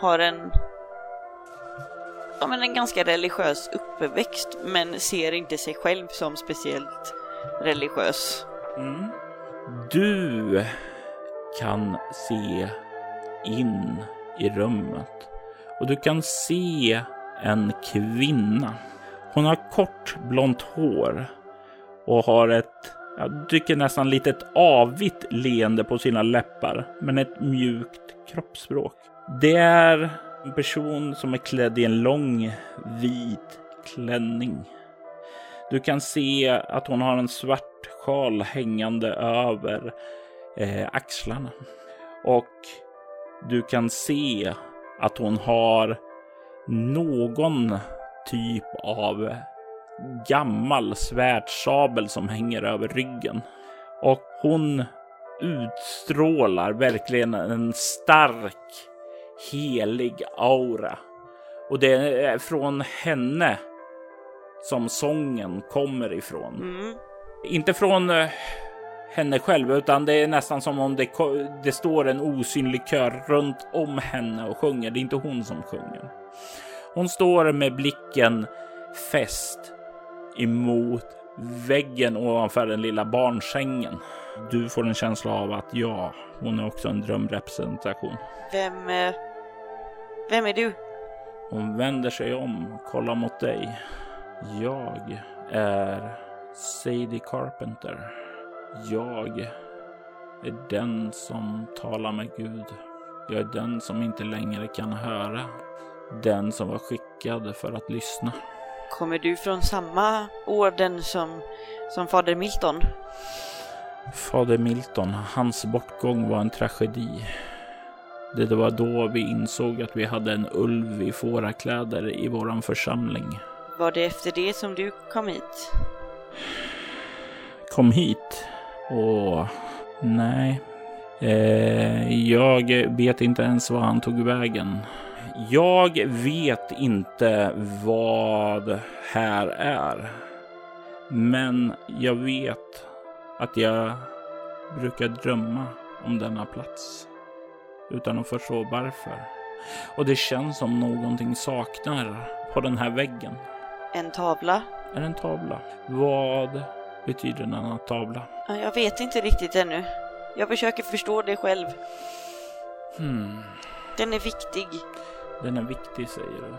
har en... Ja, men en ganska religiös uppväxt men ser inte sig själv som speciellt religiös. Mm. Du kan se in i rummet och du kan se en kvinna. Hon har kort blont hår och har ett, jag tycker nästan lite ett avigt leende på sina läppar, men ett mjukt kroppsspråk. Det är en person som är klädd i en lång vit klänning. Du kan se att hon har en svart sjal hängande över eh, axlarna. Och du kan se att hon har någon typ av gammal svärdsabel som hänger över ryggen. Och hon utstrålar verkligen en stark, helig aura. Och det är från henne som sången kommer ifrån. Mm. Inte från eh, henne själv, utan det är nästan som om det, det står en osynlig kör runt om henne och sjunger. Det är inte hon som sjunger. Hon står med blicken fäst emot väggen ovanför den lilla barnsängen. Du får en känsla av att ja, hon är också en drömrepresentation. Vem... Eh, vem är du? Hon vänder sig om och kollar mot dig. Jag är Sadie Carpenter. Jag är den som talar med Gud. Jag är den som inte längre kan höra. Den som var skickad för att lyssna. Kommer du från samma orden som, som fader Milton? Fader Milton, hans bortgång var en tragedi. Det var då vi insåg att vi hade en ulv i fårakläder i våran församling. Var det efter det som du kom hit? kom hit. Och nej, eh, jag vet inte ens var han tog vägen. Jag vet inte vad här är. Men jag vet att jag brukar drömma om denna plats utan att förstå varför. Och det känns som någonting saknar på den här väggen. En tavla? Är en tavla? Vad betyder denna tavla? Ja, Jag vet inte riktigt ännu. Jag försöker förstå det själv. Hmm. Den är viktig. Den är viktig säger du.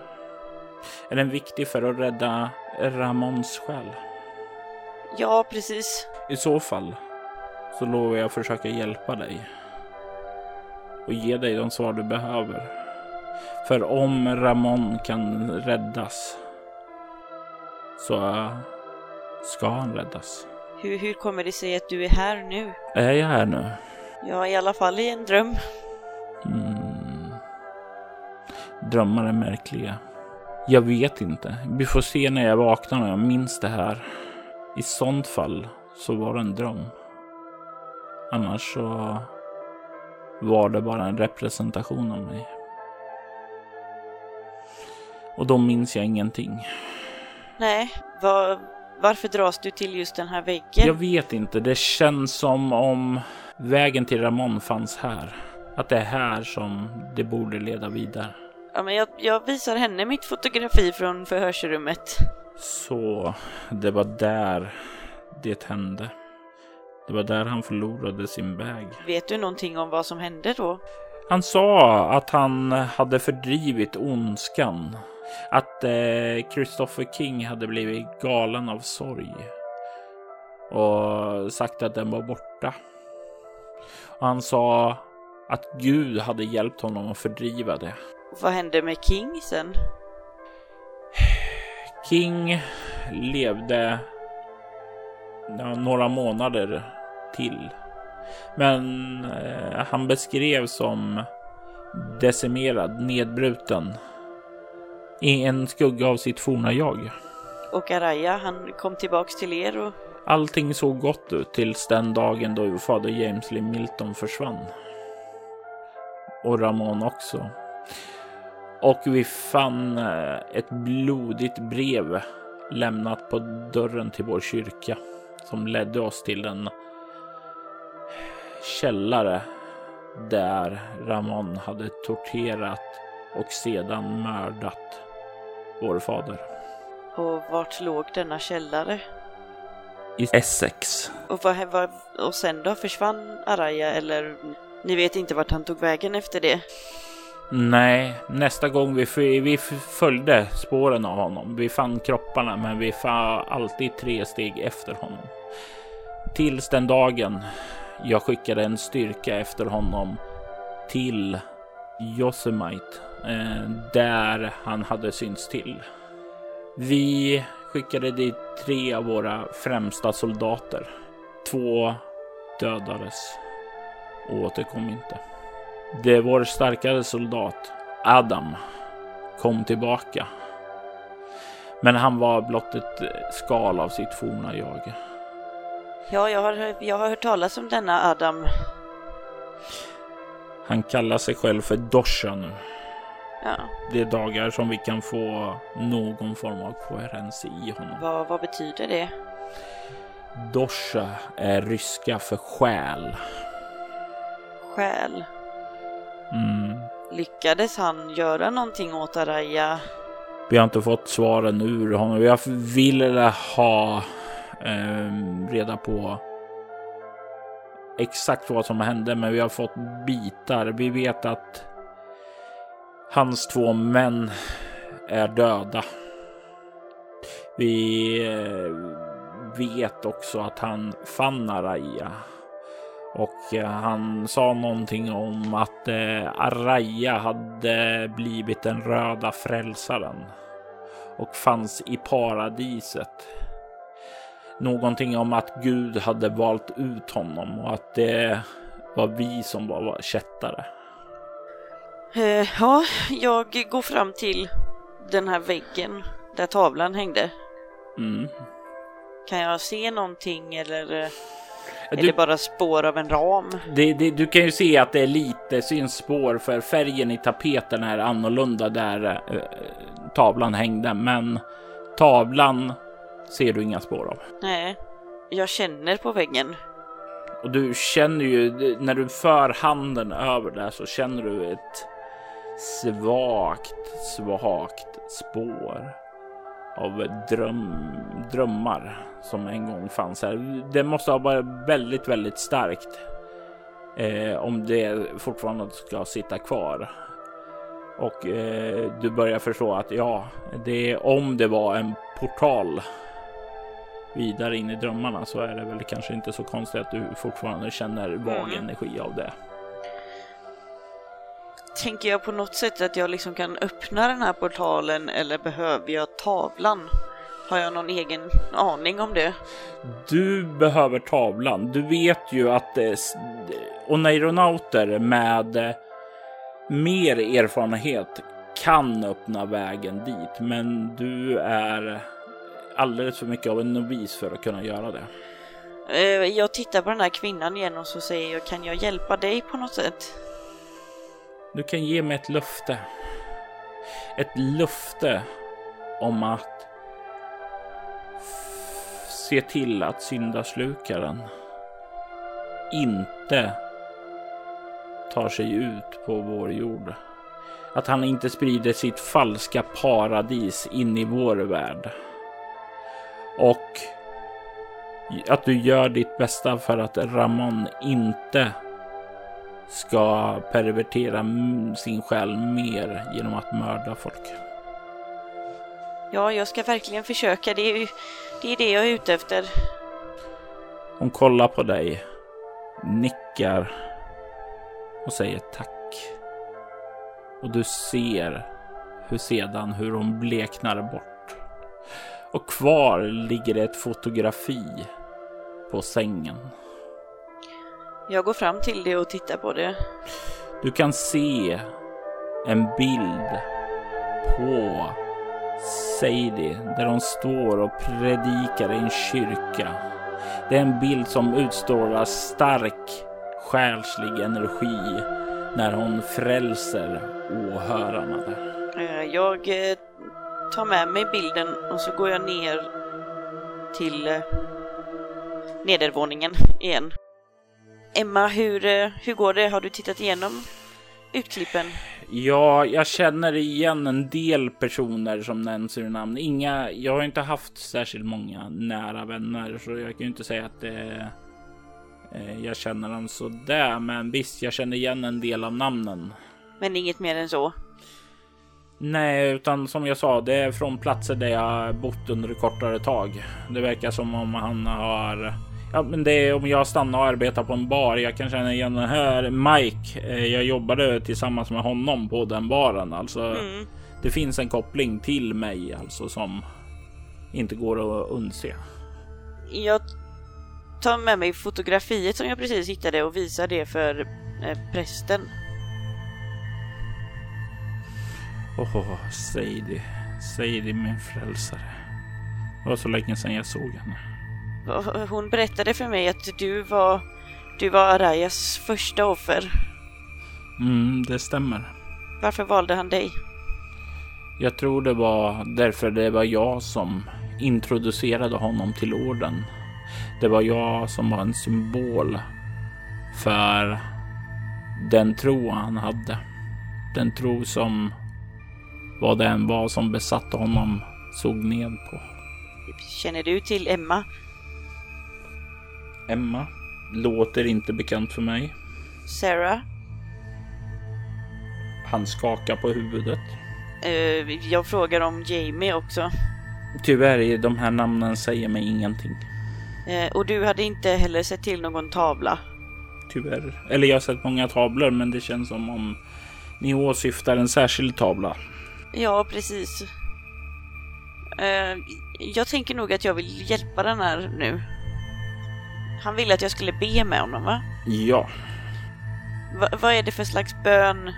Är den viktig för att rädda Ramons själ? Ja, precis. I så fall så lovar jag att försöka hjälpa dig. Och ge dig de svar du behöver. För om Ramon kan räddas så ska han räddas. Hur, hur kommer det sig att du är här nu? Är jag här nu? Ja, i alla fall i en dröm. Drömmar är märkliga. Jag vet inte. Vi får se när jag vaknar och jag minns det här. I sånt fall så var det en dröm. Annars så var det bara en representation av mig. Och då minns jag ingenting. Nej, var, varför dras du till just den här väggen? Jag vet inte. Det känns som om vägen till Ramon fanns här. Att det är här som det borde leda vidare. Ja, men jag, jag visar henne mitt fotografi från förhörsrummet. Så det var där det hände. Det var där han förlorade sin bag. Vet du någonting om vad som hände då? Han sa att han hade fördrivit ondskan. Att eh, Christopher King hade blivit galen av sorg. Och sagt att den var borta. Och han sa att Gud hade hjälpt honom att fördriva det. Vad hände med King sen? King levde några månader till. Men eh, han beskrevs som decimerad, nedbruten. I en skugga av sitt forna jag. Och Araya, han kom tillbaks till er och... Allting såg gott ut tills den dagen då fader James Lee Milton försvann. Och Ramon också. Och vi fann eh, ett blodigt brev lämnat på dörren till vår kyrka som ledde oss till en källare där Ramon hade torterat och sedan mördat vår fader. Och vart låg denna källare? I Essex. Och, vad, vad, och sen då? Försvann Araya eller? Ni vet inte vart han tog vägen efter det? Nej, nästa gång vi, vi följde spåren av honom. Vi fann kropparna, men vi var alltid tre steg efter honom. Tills den dagen jag skickade en styrka efter honom till Yosemite, eh, där han hade synts till. Vi skickade dit tre av våra främsta soldater. Två dödades och återkom inte. Det vår starkare soldat Adam kom tillbaka. Men han var blott ett skal av sitt forna jag. Ja, jag har, jag har hört talas om denna Adam. Han kallar sig själv för Dosha nu. Ja. Det är dagar som vi kan få någon form av koherens i honom. Vad, vad betyder det? Dosha är ryska för själ. Själ? Mm. Lyckades han göra någonting åt Araya? Vi har inte fått svaren ur honom. Vi vill ha eh, reda på exakt vad som hände, men vi har fått bitar. Vi vet att hans två män är döda. Vi eh, vet också att han fann Araya och eh, han sa någonting om att eh, Araya hade blivit den röda frälsaren och fanns i paradiset. Någonting om att Gud hade valt ut honom och att det var vi som var kättare. Uh, ja, jag går fram till den här väggen där tavlan hängde. Mm. Kan jag se någonting eller du, det bara spår av en ram? Det, det, du kan ju se att det är lite synspår för färgen i tapeten är annorlunda där uh, tavlan hängde, men tavlan ser du inga spår av. Nej, jag känner på väggen. Och du känner ju när du för handen över där så känner du ett svagt, svagt spår av dröm, drömmar som en gång fanns här. Det måste ha varit väldigt, väldigt starkt eh, om det fortfarande ska sitta kvar. Och eh, du börjar förstå att ja, det om det var en portal vidare in i drömmarna så är det väl kanske inte så konstigt att du fortfarande känner vag mm. energi av det. Tänker jag på något sätt att jag liksom kan öppna den här portalen eller behöver jag tavlan? Har jag någon egen aning om det? Du behöver tavlan. Du vet ju att eh, oneironauter med eh, mer erfarenhet kan öppna vägen dit, men du är alldeles för mycket av en novis för att kunna göra det. Eh, jag tittar på den här kvinnan igen och så säger jag, kan jag hjälpa dig på något sätt? Du kan ge mig ett löfte. Ett löfte om att se till att syndaslukaren inte tar sig ut på vår jord. Att han inte sprider sitt falska paradis in i vår värld. Och att du gör ditt bästa för att Ramon inte ska pervertera sin själ mer genom att mörda folk. Ja, jag ska verkligen försöka. Det är, det är det jag är ute efter. Hon kollar på dig, nickar och säger tack. Och du ser hur sedan hur hon bleknar bort. Och kvar ligger ett fotografi på sängen. Jag går fram till det och tittar på det. Du kan se en bild på Sadie där hon står och predikar i en kyrka. Det är en bild som utstrålar stark själslig energi när hon frälser åhörarna. Eh, Jag eh, tar med mig bilden och så går jag ner till eh, nedervåningen igen. Emma, hur, eh, hur går det? Har du tittat igenom utklippen? Ja, jag känner igen en del personer som nämns i namn. Inga, jag har inte haft särskilt många nära vänner, så jag kan ju inte säga att det, eh, jag känner dem så där. Men visst, jag känner igen en del av namnen. Men inget mer än så? Nej, utan som jag sa, det är från platser där jag bott under kortare tag. Det verkar som om han har Ja, men det är om jag stannar och arbetar på en bar. Jag kan känna igen den här Mike. Eh, Jag jobbade tillsammans med honom på den baren. Alltså, Mm. det finns en koppling till mig alltså som inte går att undse. Jag tar med mig fotografiet som jag precis hittade och visar det för eh, prästen. Åh, Sadie. Sadie min frälsare. Det var så länge sedan jag såg henne. Hon berättade för mig att du var, du var Arayas första offer. Mm, det stämmer. Varför valde han dig? Jag tror det var därför det var jag som introducerade honom till orden. Det var jag som var en symbol för den tro han hade. Den tro som vad det än var som besatte honom såg ned på. Känner du till Emma? Emma låter inte bekant för mig. Sarah? Han skakar på huvudet. Eh, jag frågar om Jamie också. Tyvärr, de här namnen säger mig ingenting. Eh, och du hade inte heller sett till någon tavla? Tyvärr. Eller jag har sett många tavlor, men det känns som om ni åsyftar en särskild tavla. Ja, precis. Eh, jag tänker nog att jag vill hjälpa den här nu. Han ville att jag skulle be med honom, va? Ja, va? Vad är det för slags bön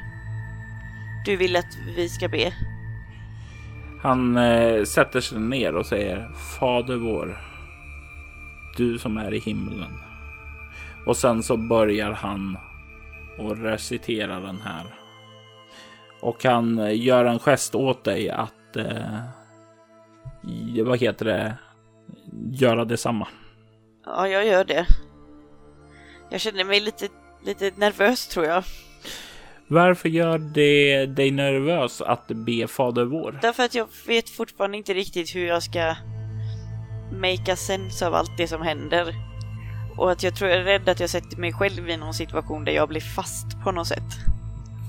du vill att vi ska be? han eh, sätter sig ner och säger Fader vår, du som är i himlen. Och sen så börjar han och recitera den här. Och han eh, gör en gest åt dig att, eh, vad heter det, göra detsamma. Ja, jag gör det. Jag känner mig lite, lite nervös tror jag. Varför gör det dig nervös att be Fader vår? Därför att jag vet fortfarande inte riktigt hur jag ska make a sense av allt det som händer. Och att jag tror jag är rädd att jag sätter mig själv i någon situation där jag blir fast på något sätt.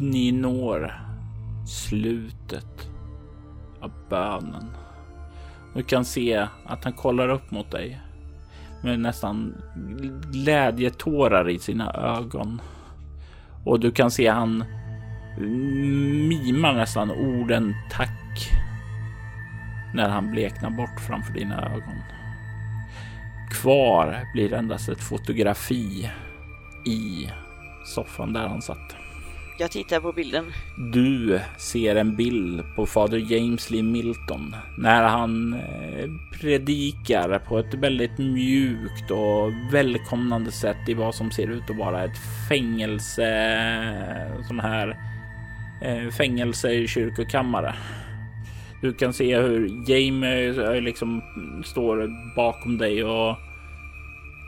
Ni når slutet av bönen. Du kan se att han kollar upp mot dig med nästan glädjetårar i sina ögon. Och du kan se han mimar nästan orden tack när han bleknar bort framför dina ögon. Kvar blir endast ett fotografi i soffan där han satt. Jag tittar på bilden. Du ser en bild på fader James Lee Milton när han eh, predikar på ett väldigt mjukt och välkomnande sätt i vad som ser ut att vara ett fängelse, sån här eh, fängelse i kyrkokammare. Du kan se hur James eh, liksom står bakom dig och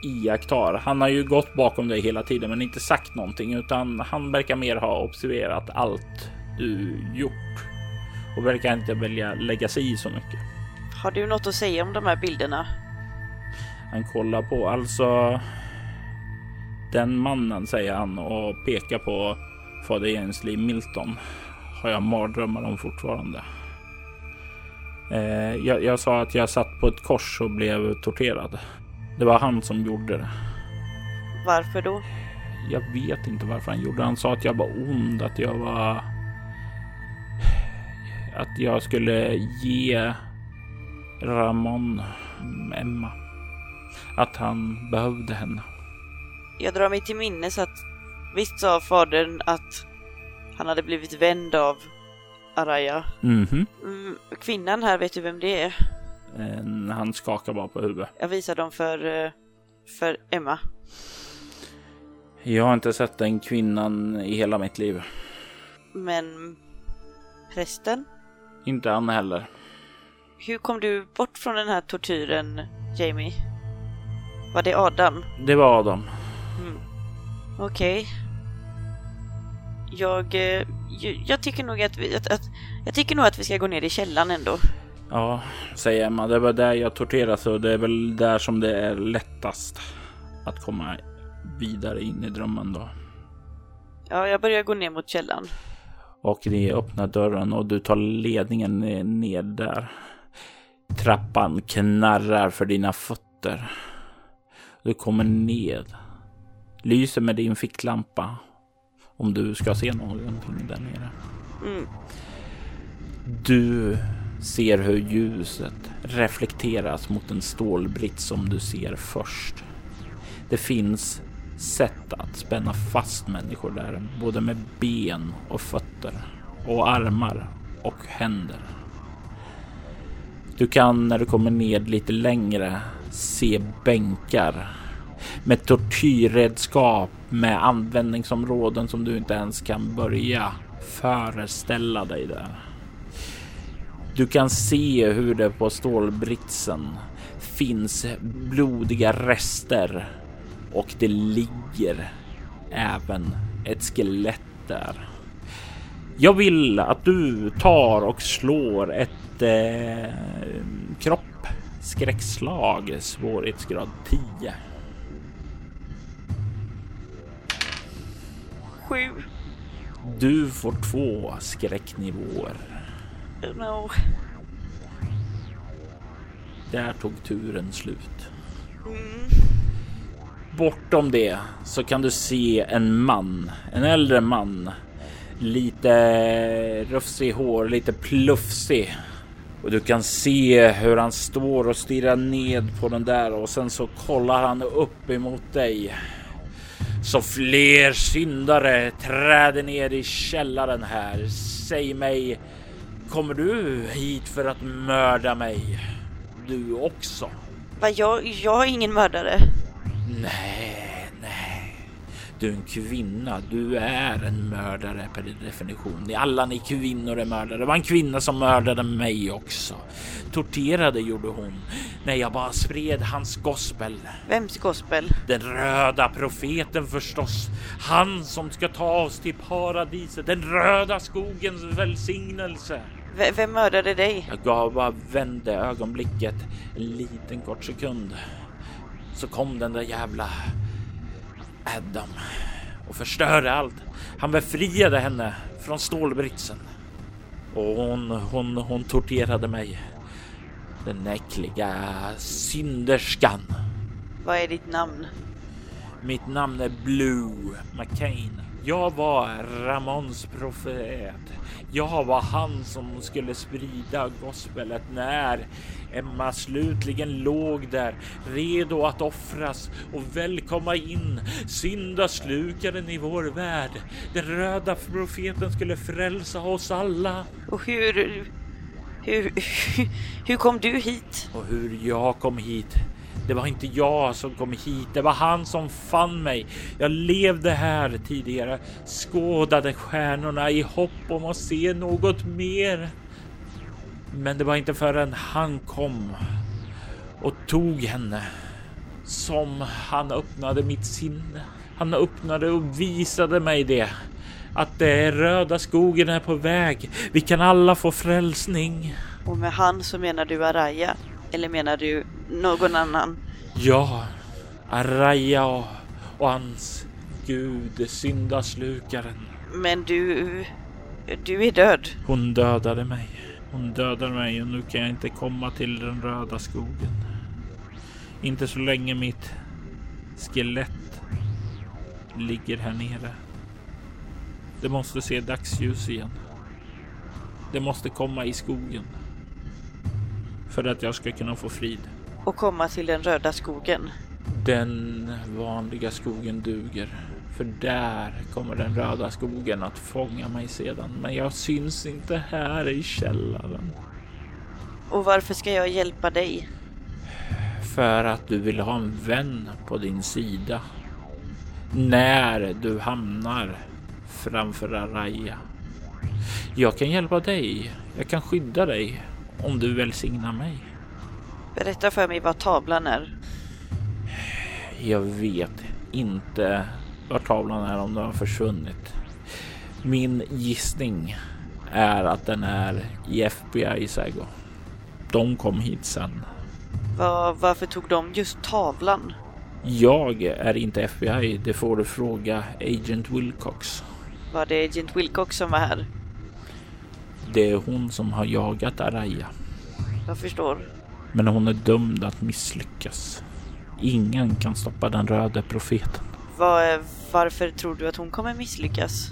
iakttar. Han har ju gått bakom dig hela tiden men inte sagt någonting utan han verkar mer ha observerat allt du gjort och verkar inte vilja lägga sig i så mycket. Har du något att säga om de här bilderna? Han kollar på alltså den mannen säger han och pekar på fader Jensly Milton. Har jag mardrömmar om fortfarande. Eh, jag, jag sa att jag satt på ett kors och blev torterad. Det var han som gjorde det. Varför då? Jag vet inte varför han gjorde det. Han sa att jag var ond, att jag var... Att jag skulle ge Ramon Emma. Att han behövde henne. Jag drar mig till minnes att visst sa fadern att han hade blivit vänd av Araya. Mhm. Mm, kvinnan här, vet du vem det är? Han skakar bara på huvudet. Jag visar dem för, eh, för Emma. Jag har inte sett den kvinnan i hela mitt liv. Men prästen? Inte han heller. Hur kom du bort från den här tortyren, Jamie? Var det Adam? Det var Adam. Mm. Okej. Jag, eh, jag tycker nog att vi, att, att, jag tycker nog att vi ska gå ner i källaren ändå. Ja, säger Emma. Det var där jag torteras och det är väl där som det är lättast att komma vidare in i drömmen då. Ja, jag börjar gå ner mot källaren. Och ni öppnar dörren och du tar ledningen ner där. Trappan knarrar för dina fötter. Du kommer ned. Lyser med din ficklampa. Om du ska se någonting där nere. Mm. Du ser hur ljuset reflekteras mot den stålbrits som du ser först. Det finns sätt att spänna fast människor där, både med ben och fötter och armar och händer. Du kan när du kommer ned lite längre se bänkar med tortyrredskap med användningsområden som du inte ens kan börja föreställa dig där. Du kan se hur det på stålbritsen finns blodiga rester och det ligger även ett skelett där. Jag vill att du tar och slår ett eh, kropp skräckslag svårighetsgrad 10. Sju. Du får två skräcknivåer. No. Där tog turen slut. Mm. Bortom det så kan du se en man, en äldre man. Lite rufsig hår, lite plufsig. Och du kan se hur han står och stirrar ned på den där och sen så kollar han upp emot dig. Så fler syndare träder ner i källaren här. Säg mig, kommer du hit för att mörda mig? Du också? Va, jag, jag är ingen mördare. Nej, nej. Du är en kvinna. Du är en mördare per definition. Ni alla ni kvinnor är mördare. Det var en kvinna som mördade mig också. Torterade gjorde hon när jag bara spred hans gospel. Vems gospel? Den röda profeten förstås. Han som ska ta oss till paradiset. Den röda skogens välsignelse. V- vem mördade dig? Jag gav bara vände ögonblicket en liten kort sekund. Så kom den där jävla Adam och förstörde allt. Han befriade henne från stålbritsen. Och hon, hon, hon torterade mig. Den äckliga synderskan. Vad är ditt namn? Mitt namn är Blue McCain. Jag var Ramons profet. Jag var han som skulle sprida gospelet när Emma slutligen låg där redo att offras och välkomna in syndaslukaren i vår värld. Den röda profeten skulle frälsa oss alla. Och hur... Hur... Hur kom du hit? Och hur jag kom hit. Det var inte jag som kom hit, det var han som fann mig. Jag levde här tidigare, skådade stjärnorna i hopp om att se något mer. Men det var inte förrän han kom och tog henne som han öppnade mitt sinne. Han öppnade och visade mig det. Att det är röda skogen är på väg. Vi kan alla få frälsning. Och med han så menar du Araya? Eller menar du någon annan? Ja, Araya och, hans gud, syndaslukaren. Men du... Du är död. Hon dödade mig. Hon dödade mig och nu kan jag inte komma till den röda skogen. Inte så länge mitt skelett ligger här nere. Det måste se dagsljus igen. Det måste komma i skogen. För att jag ska kunna få frid. Och komma till den röda skogen. Den vanliga skogen duger. För där kommer den röda skogen att fånga mig sedan. Men jag syns inte här i källaren. Och varför ska jag hjälpa dig? För att du vill ha en vän på din sida. När du hamnar framför Araya. Jag kan hjälpa dig. Jag kan skydda dig om du välsignar mig. Berätta för mig vad tavlan är. Jag vet inte var tavlan är om den har försvunnit. Min gissning är att den är i FBI's ägo. De kom hit sen. Var, varför tog de just tavlan? Jag är inte FBI. Det får du fråga Agent Wilcox. Var det Agent Wilcox som var här? Det är hon som har jagat Araya. Jag förstår. Men hon är dömd att misslyckas. Ingen kan stoppa den röde profeten. Var, varför tror du att hon kommer misslyckas?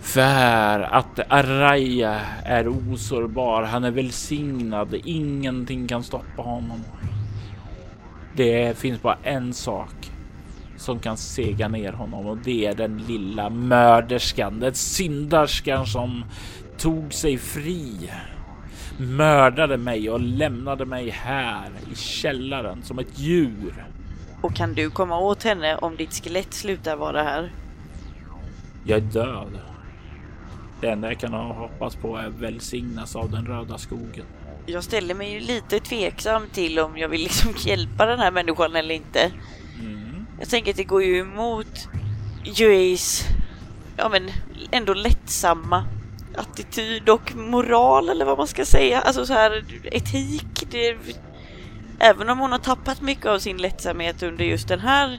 För att Araya är osårbar. Han är välsignad. Ingenting kan stoppa honom. Det finns bara en sak som kan sega ner honom och det är den lilla mörderskan, den syndarskan som tog sig fri, mördade mig och lämnade mig här i källaren som ett djur. Och kan du komma åt henne om ditt skelett slutar vara här? Jag är död. Det enda jag kan hoppas på är välsignas av den röda skogen. Jag ställer mig ju lite tveksam till om jag vill liksom hjälpa den här människan eller inte. Mm. Jag tänker att det går ju emot Juays, ja men ändå lättsamma attityd och moral eller vad man ska säga. Alltså så här etik. Det, även om hon har tappat mycket av sin lättsamhet under just den här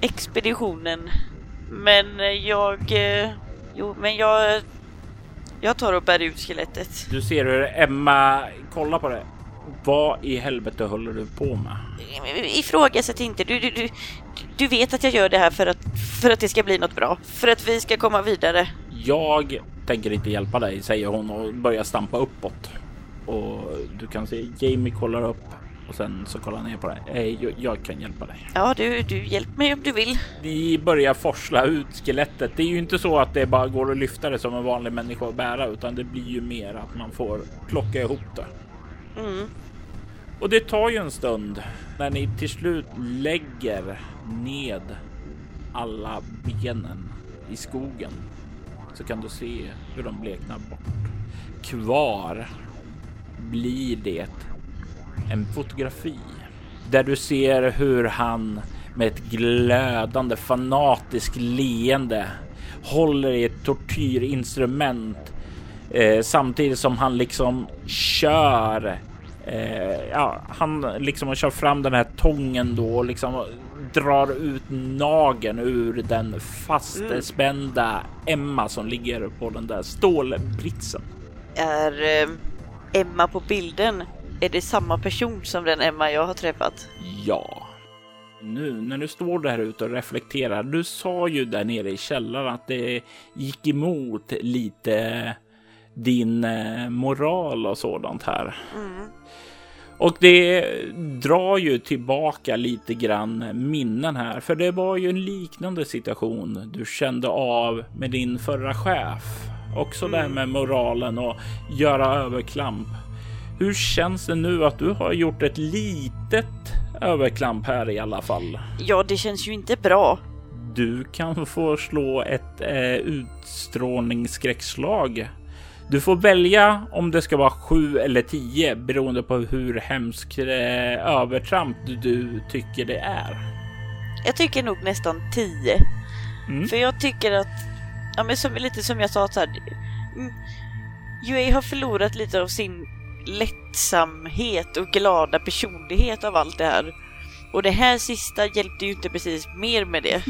expeditionen. Men jag... eh, Jo, men jag... Jag tar och bär ut skelettet. Du ser hur Emma kollar på det. Vad i helvete håller du på med? Ifrågasätt inte. Du, du, du, du vet att jag gör det här för att, för att det ska bli något bra. För att vi ska komma vidare. Jag tänker inte hjälpa dig, säger hon och börjar stampa uppåt. Och du kan se Jamie kollar upp och sen så kollar han ner på dig. Eh, jag, jag kan hjälpa dig. Ja, du, du hjälp mig om du vill. Ni börjar forsla ut skelettet. Det är ju inte så att det bara går att lyfta det som en vanlig människa att bära, utan det blir ju mer att man får plocka ihop det. Mm. Och det tar ju en stund när ni till slut lägger ned alla benen i skogen så kan du se hur de bleknar bort. Kvar blir det en fotografi där du ser hur han med ett glödande fanatiskt leende håller i ett tortyrinstrument eh, samtidigt som han liksom kör Eh, ja, han liksom kör fram den här tången då och liksom drar ut nageln ur den fastspända Emma som ligger på den där stålbritsen. Är eh, Emma på bilden, är det samma person som den Emma jag har träffat? Ja. Nu när du står där ute och reflekterar. Du sa ju där nere i källaren att det gick emot lite din eh, moral och sådant här. Och det drar ju tillbaka lite grann minnen här, för det var ju en liknande situation du kände av med din förra chef. Också det här med moralen och göra överklamp. Hur känns det nu att du har gjort ett litet överklamp här i alla fall? Ja, det känns ju inte bra. Du kan få slå ett eh, utstrålningsskräckslag. Du får välja om det ska vara 7 eller 10 beroende på hur hemskt eh, övertramp du tycker det är. Jag tycker nog nästan 10. Mm. För jag tycker att, ja men som, lite som jag sa så här, mm, UA har förlorat lite av sin lättsamhet och glada personlighet av allt det här. Och det här sista hjälpte ju inte precis mer med det.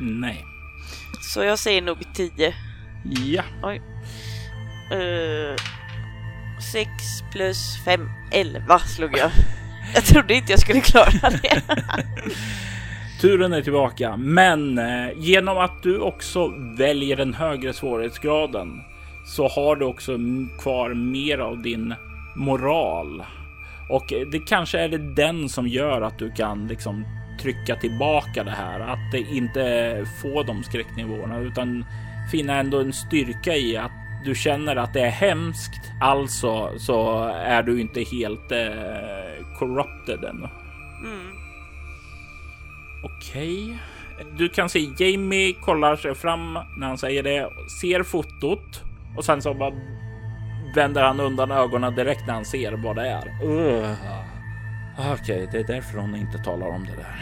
Nej. Så jag säger nog 10. Ja, Oj. Uh, 6 plus 5, 11 slog jag. Jag trodde inte jag skulle klara det. Turen är tillbaka, men eh, genom att du också väljer den högre svårighetsgraden så har du också kvar mer av din moral. Och det kanske är det den som gör att du kan liksom trycka tillbaka det här, att det inte få de skräcknivåerna utan finna ändå en styrka i att du känner att det är hemskt. Alltså så är du inte helt eh, corrupted ännu. Mm. Okej. Du kan se Jamie kollar sig fram när han säger det, ser fotot och sen så bara vänder han undan ögonen direkt när han ser vad det är. Uh. Okej, det är därför hon inte talar om det där.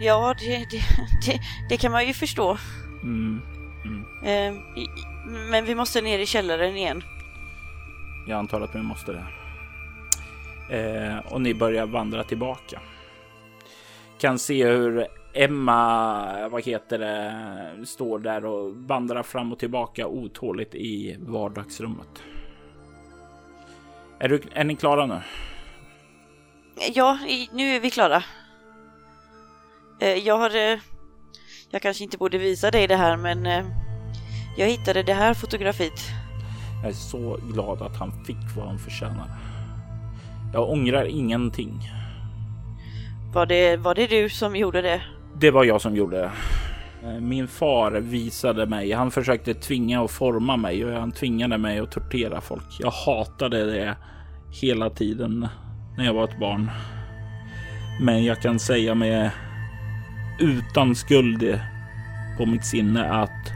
Ja, det, det, det, det kan man ju förstå. Mm. Eh, i- men vi måste ner i källaren igen. Jag antar att vi måste det. Eh, och ni börjar vandra tillbaka. Kan se hur Emma, vad heter det, står där och vandrar fram och tillbaka otåligt i vardagsrummet. Är, du, är ni klara nu? Ja, nu är vi klara. Eh, jag har... Jag kanske inte borde visa dig det här, men eh, jag hittade det här fotografiet. Jag är så glad att han fick vad han förtjänar. Jag ångrar ingenting. Var det, var det du som gjorde det? Det var jag som gjorde det. Eh, Min far visade mig. Han försökte tvinga och forma mig och han tvingade mig att tortera folk. Jag hatade det hela tiden när jag var ett barn. Men jag kan säga med utan skuld på mitt sinne att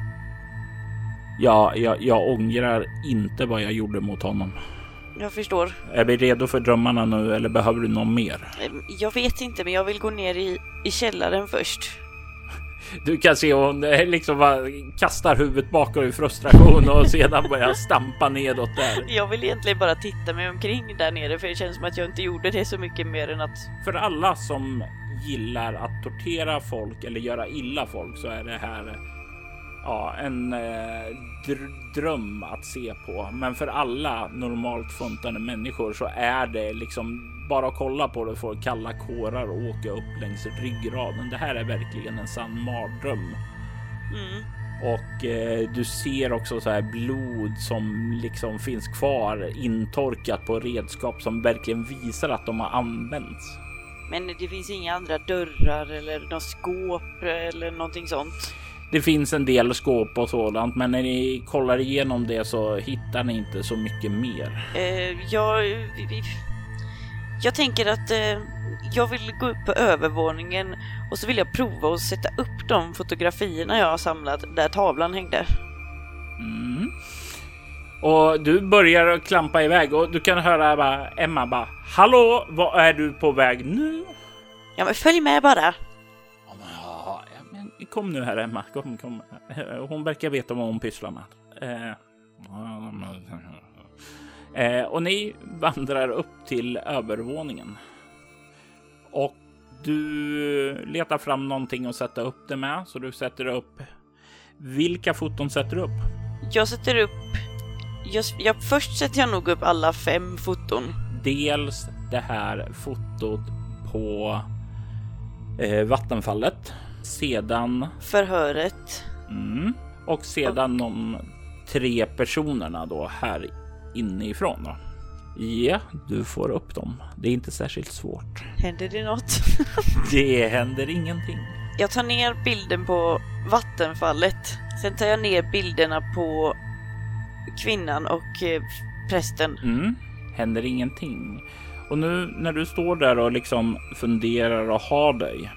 ja, jag, jag ångrar inte vad jag gjorde mot honom. Jag förstår. Är vi redo för drömmarna nu eller behöver du något mer? Eh, Jag vet inte, men jag vill gå ner i, i källaren först. Du kan se hon liksom bara kastar huvudet bakåt i frustration och sedan börjar stampa nedåt där. Jag vill egentligen bara titta mig omkring där nere, för det känns som att jag inte gjorde det så mycket mer än att... För alla som gillar att tortera folk eller göra illa folk så är det här ja, en eh, dr- dröm att se på. Men för alla normalt funtade människor så är det liksom bara att kolla på det får kalla kårar och åka upp längs ryggraden. Det här är verkligen en sann mardröm. Mm. Och eh, du ser också så här blod som liksom finns kvar intorkat på redskap som verkligen visar att de har använts. Men det finns inga andra dörrar eller något skåp eller någonting sånt. Det finns en del skåp och sådant, men när ni kollar igenom det så hittar ni inte så mycket mer. Eh, jag... Jag tänker att eh, jag vill gå upp på övervåningen och så vill jag prova att sätta upp de fotografierna jag har samlat där tavlan hängde. Mm. Och du börjar klampa iväg och du kan höra bara, Emma bara Hallå, vad är du på väg nu? Ja men följ med bara! Ja, men, kom nu här Emma, kom, kom. Hon verkar veta vad hon pysslar med. Eh, eh, och ni vandrar upp till övervåningen. Och du letar fram någonting att sätta upp det med, så du sätter upp. Vilka foton sätter du upp? Jag sätter upp... Jag, jag, först sätter jag nog upp alla fem foton. Dels det här fotot på eh, vattenfallet. Sedan Förhöret. Mm. Och sedan de tre personerna då här inifrån. Då. Ja, du får upp dem. Det är inte särskilt svårt. Händer det något? Det händer ingenting. Jag tar ner bilden på vattenfallet. Sen tar jag ner bilderna på kvinnan och eh, prästen. Mm. Händer ingenting. Och nu när du står där och liksom funderar och har dig.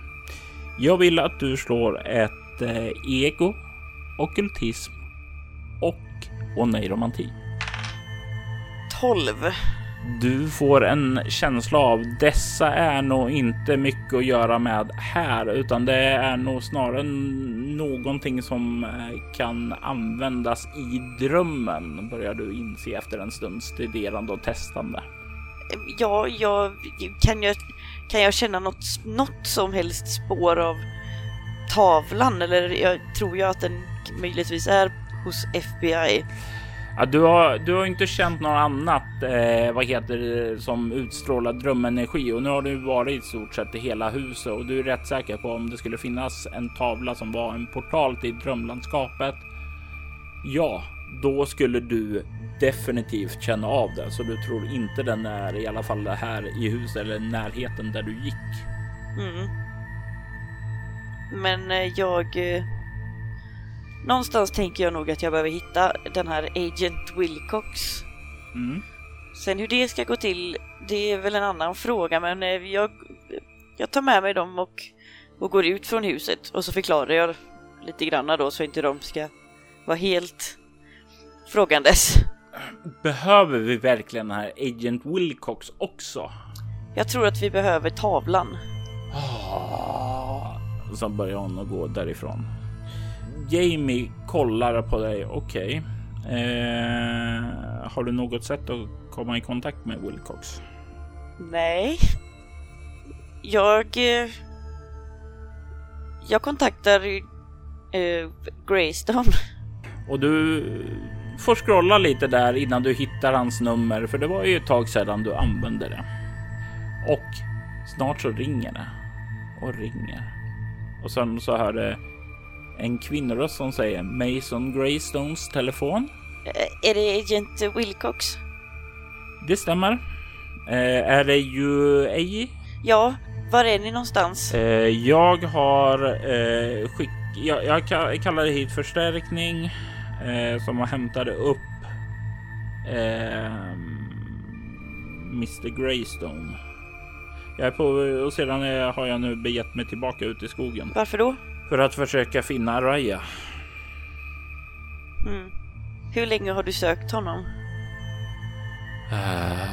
Jag vill att du slår ett eh, ego, ockultism och oneiromanti. 12. Du får en känsla av dessa är nog inte mycket att göra med här, utan det är nog snarare någonting som eh, kan användas i drömmen, börjar du inse efter en stunds studerande och testande. Ja, jag, kan, jag, kan jag känna något, något som helst spår av tavlan? Eller jag tror jag att den möjligtvis är hos FBI. Ja, du, har, du har inte känt något annat eh, vad heter det, som utstrålar drömenergi och nu har du varit i stort sett i hela huset och du är rätt säker på om det skulle finnas en tavla som var en portal till drömlandskapet. Ja, då skulle du definitivt känna av det, så du tror inte den är i alla fall här i huset eller närheten där du gick. Mm. Men eh, jag... Eh, Någonstans tänker jag nog att jag behöver hitta den här Agent Wilcox. Mm. Sen hur det ska gå till, det är väl en annan fråga, men eh, jag, jag tar med mig dem och, och går ut från huset och så förklarar jag lite granna då så inte de ska vara helt frågandes. Behöver vi verkligen den här Agent Wilcox också? Jag tror att vi behöver tavlan. Och så börjar hon att gå därifrån. Jamie kollar på dig. Okej. Eh, har du något sätt att komma i kontakt med Wilcox? Nej. Jag... eh, Jag kontaktar eh, Greystone. Och du får scrolla lite där innan du hittar hans nummer, för det var ju ett tag sedan du använde det. Och snart så ringer det och ringer. Och sen så hör det en kvinnoröst som säger Mason Greystones telefon. Eh, Är det Agent Wilcox? Det stämmer. Eh, är det ju ej? Ja, var är ni någonstans? Eh, jag har eh, skick... Jag, jag ka- kallade hit förstärkning eh, som har hämtade upp Mr Greystone. Jag är på och sedan har jag nu begett mig tillbaka ut i skogen Varför då? För att försöka finna Araya. Mm. Hur länge har du sökt honom? Eh,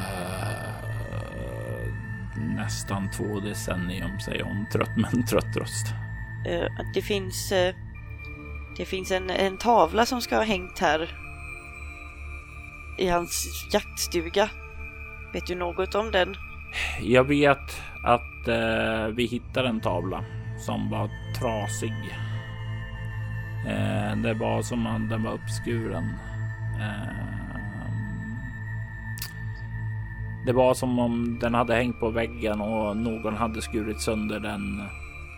nästan två decennium säger hon trött med en trött röst. Eh, det finns... eh, det finns en, en tavla som ska ha hängt här i hans jaktstuga. Vet du något om den? Jag vet att vi hittade en tavla som var trasig. Eh, det var som om den var uppskuren. Eh, det var som om den hade hängt på väggen och någon hade skurit sönder den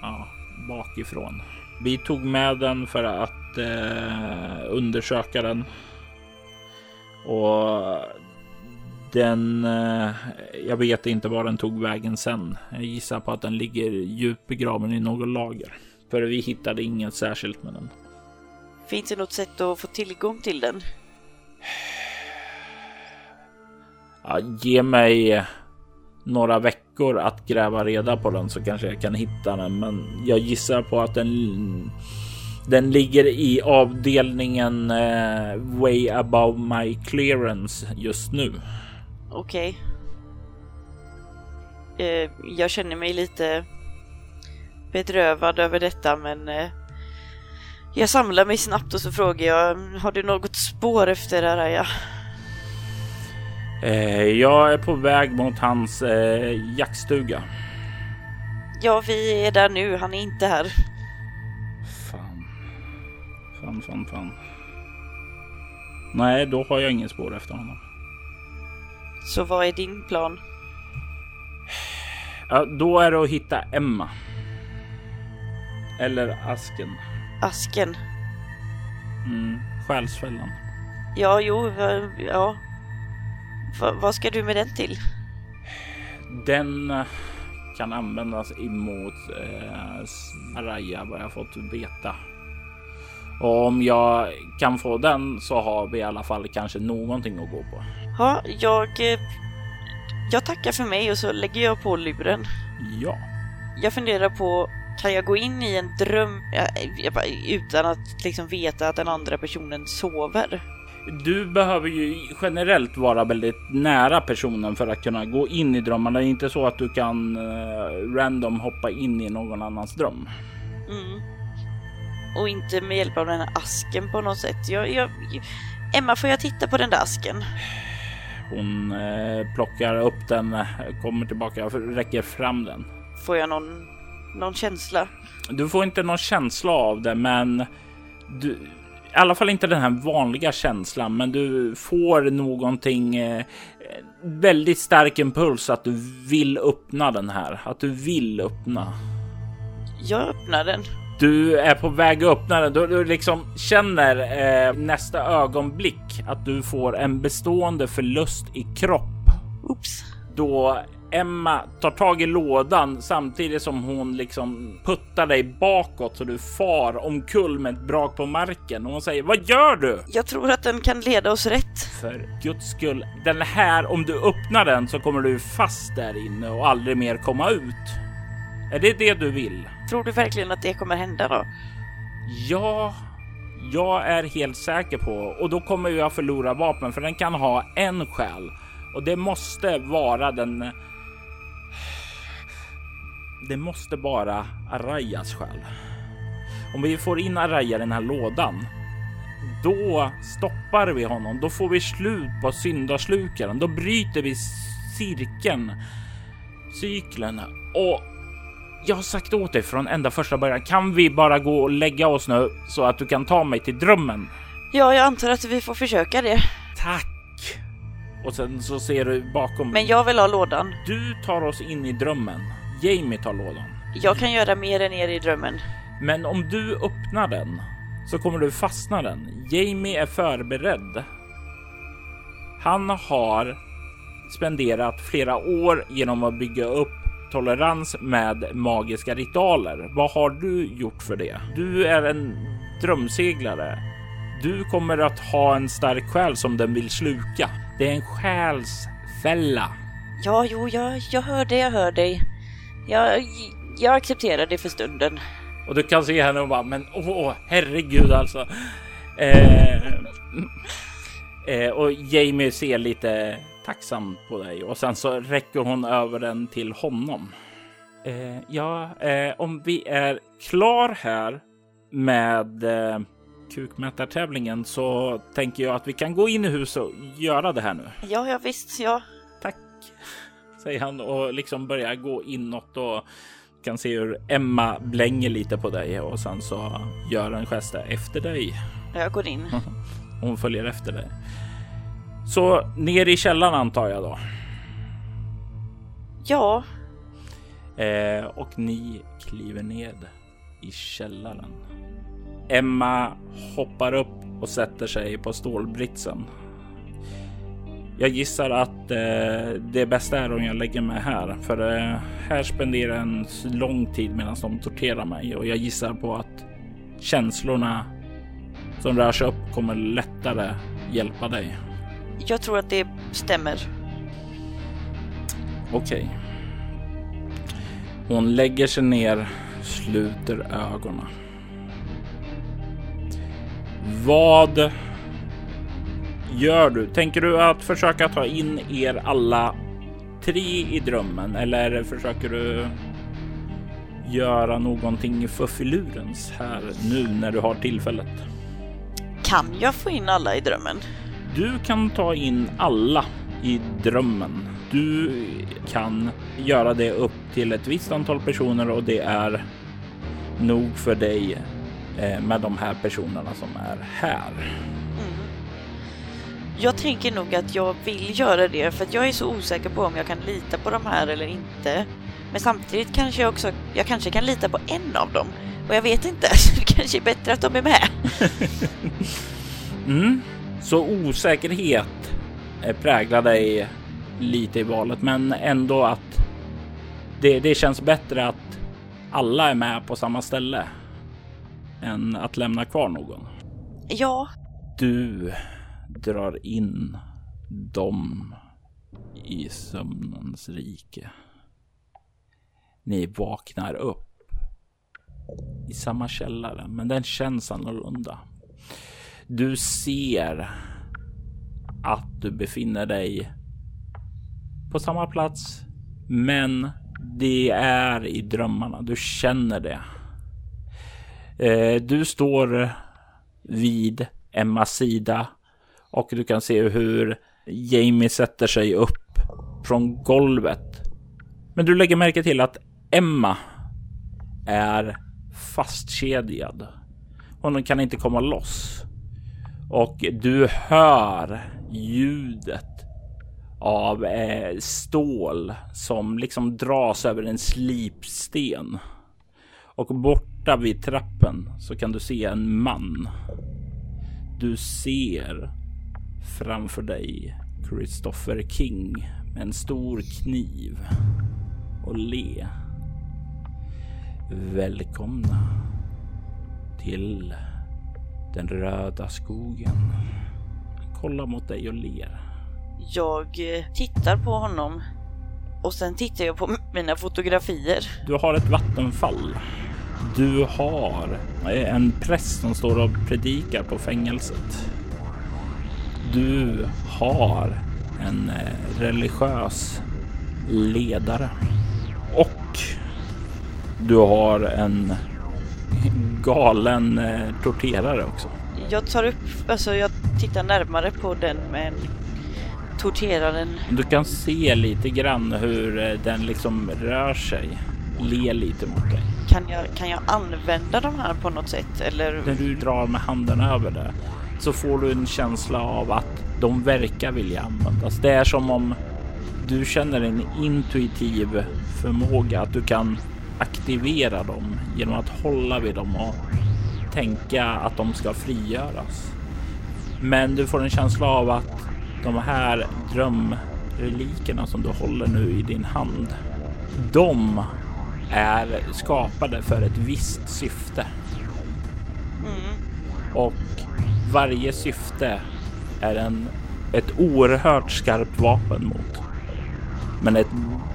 ja, bakifrån. Vi tog med den för att eh, undersöka den. Och den, eh, jag vet inte var den tog vägen sen. Jag gissar på att den ligger djupt begraven i något lager. För vi hittade inget särskilt med den. Finns det något sätt att få tillgång till den? Ja, ge mig några veckor att gräva reda på den så kanske jag kan hitta den. Men jag gissar på att den, den ligger i avdelningen eh, way above my clearance just nu. Okej. Eh, jag känner mig lite bedrövad över detta men eh, jag samlar mig snabbt och så frågar jag Har du något spår efter Araya? Eh, jag är på väg mot hans eh, jaktstuga. Ja, vi är där nu. Han är inte här. Fan. Fan, fan, fan. Nej, då har jag ingen spår efter honom. Så vad är din plan? Ja, då är det att hitta Emma. Eller asken. Asken? Mm, själsfällan. Ja, jo, ja. Va, vad ska du med den till? Den eh, kan användas emot eh, Saraya vad jag fått veta. Och om jag kan få den så har vi i alla fall kanske någonting att gå på. Ja, jag... eh, Jag tackar för mig och så lägger jag på luren. Ja, Jag funderar på, kan jag gå in i en dröm bara- utan att liksom veta att den andra personen sover? du behöver ju generellt vara väldigt nära personen för att kunna gå in i drömmarna. Det är inte så att du kan eh, random hoppa in i någon annans dröm. Mm. Och inte med hjälp av den här asken på något sätt. Jag, jag, Emma, får jag titta på den där asken? Hon eh, plockar upp den, eh, kommer tillbaka och räcker fram den. Får jag någon, någon känsla? Du får inte någon känsla av det, men du, i alla fall inte den här vanliga känslan, men du får någonting eh, väldigt stark impuls att du vill öppna den här, att du vill öppna. Jag öppnar den. Du är på väg att öppna den. Du, du liksom känner eh, nästa ögonblick att du får en bestående förlust i kropp. Oops. Då Emma tar tag i lådan samtidigt som hon liksom puttar dig bakåt så du far omkull med ett brak på marken och hon säger vad gör du? Jag tror att den kan leda oss rätt. För guds skull, den här, om du öppnar den så kommer du fast där inne och aldrig mer komma ut. Är det det du vill? Tror du verkligen att det kommer hända då? Ja, jag är helt säker på och då kommer jag förlora vapen för den kan ha en själ och det måste vara den. Det måste vara Arayas själ. Om vi får in Araya i den här lådan, då stoppar vi honom. Då får vi slut på syndaslukaren. Då bryter vi cirkeln, cykeln och jag har sagt åt dig från ända första början. Kan vi bara gå och lägga oss nu så att du kan ta mig till drömmen? Ja, jag antar att vi får försöka det. Tack! Och sen så ser du bakom. Men jag vill ha lådan. Du tar oss in i drömmen. Jamie tar lådan. Jag kan göra mer än er i drömmen. Men om du öppnar den så kommer du fastna den. Jamie är förberedd. Han har spenderat flera år genom att bygga upp tolerans med magiska ritualer. Vad har du gjort för det? Du är en drömseglare. Du kommer att ha en stark själ som den vill sluka. Det är en själsfälla. Ja, jo, jag, jag hör det, jag hör dig. Jag, jag accepterar det för stunden. Och du kan se henne och bara, men åh, herregud alltså. Eh, eh, och Jamie ser lite tacksam på dig och sen så räcker hon över den till honom. Eh, ja, eh, om vi är klar här med eh, kukmätartävlingen så tänker jag att vi kan gå in i huset och göra det här nu. Ja, ja visst, ja. Tack, säger han och liksom börjar gå inåt och kan se hur Emma blänger lite på dig och sen så gör en gest efter dig. Jag går in. Hon följer efter dig. Så ner i källaren antar jag då. Ja, Eh, och ni kliver ned i källaren. Emma hoppar upp och sätter sig på stålbritsen. Jag gissar att eh, det bästa är om jag lägger mig här, för eh, här spenderar jag en lång tid medan de torterar mig och jag gissar på att känslorna som rör sig upp kommer lättare hjälpa dig. Jag tror att det stämmer. Okej. Hon lägger sig ner, sluter ögonen. Vad gör du? Tänker du att försöka ta in er alla tre i drömmen eller försöker du göra någonting för filurens här nu när du har tillfället? Kan jag få in alla i drömmen? Du kan ta in alla i drömmen. Du kan göra det upp till ett visst antal personer och det är nog för dig eh, med de här personerna som är här. Jag tänker nog att jag vill göra det för att jag är så osäker på om jag kan lita på de här eller inte. Men samtidigt kanske jag också, jag kanske kan lita på en av dem. Och jag vet inte, så det kanske är bättre att de är med. Mm. Så osäkerhet präglar dig lite i valet, men ändå att det, det känns bättre att alla är med på samma ställe än att lämna kvar någon. Ja, Du drar in dem i sömnens rike. Ni vaknar upp i samma källare, men den känns annorlunda. Du ser att du befinner dig på samma plats, men det är i drömmarna. Du känner det. Eh, du står vid Emmas sida och du kan se hur Jamie sätter sig upp från golvet. Men du lägger märke till att Emma är fastkedjad. Hon kan inte komma loss. Och du hör ljudet av eh, stål som liksom dras över en slipsten. Och borta vid trappen så kan du se en man. Du ser framför dig Christopher King med en stor kniv och le. Välkomna till den röda skogen. Kolla mot dig och ler. Jag eh, tittar på honom och sen tittar jag på mina fotografier. Du har ett vattenfall. Du har en präst som står och predikar på fängelset. Du har en eh, religiös ledare. Och du har en galen eh, torterare också. Jag tar upp, alltså jag tittar närmare på den med torteraren. Du kan se lite grann hur eh, den liksom rör sig. Le lite mot dig. Kan jag, kan jag använda de här på något sätt eller? När du drar med handen över det så får du en känsla av att de verkar vilja användas. Det är som om du känner en intuitiv förmåga att du kan aktivera dem genom att hålla vid dem och tänka att de ska frigöras. Men du får en känsla av att de här drömrelikerna som du håller nu i din hand, de är skapade för ett visst syfte. Mm. Och varje syfte är en, ett oerhört skarpt vapen mot. Men ett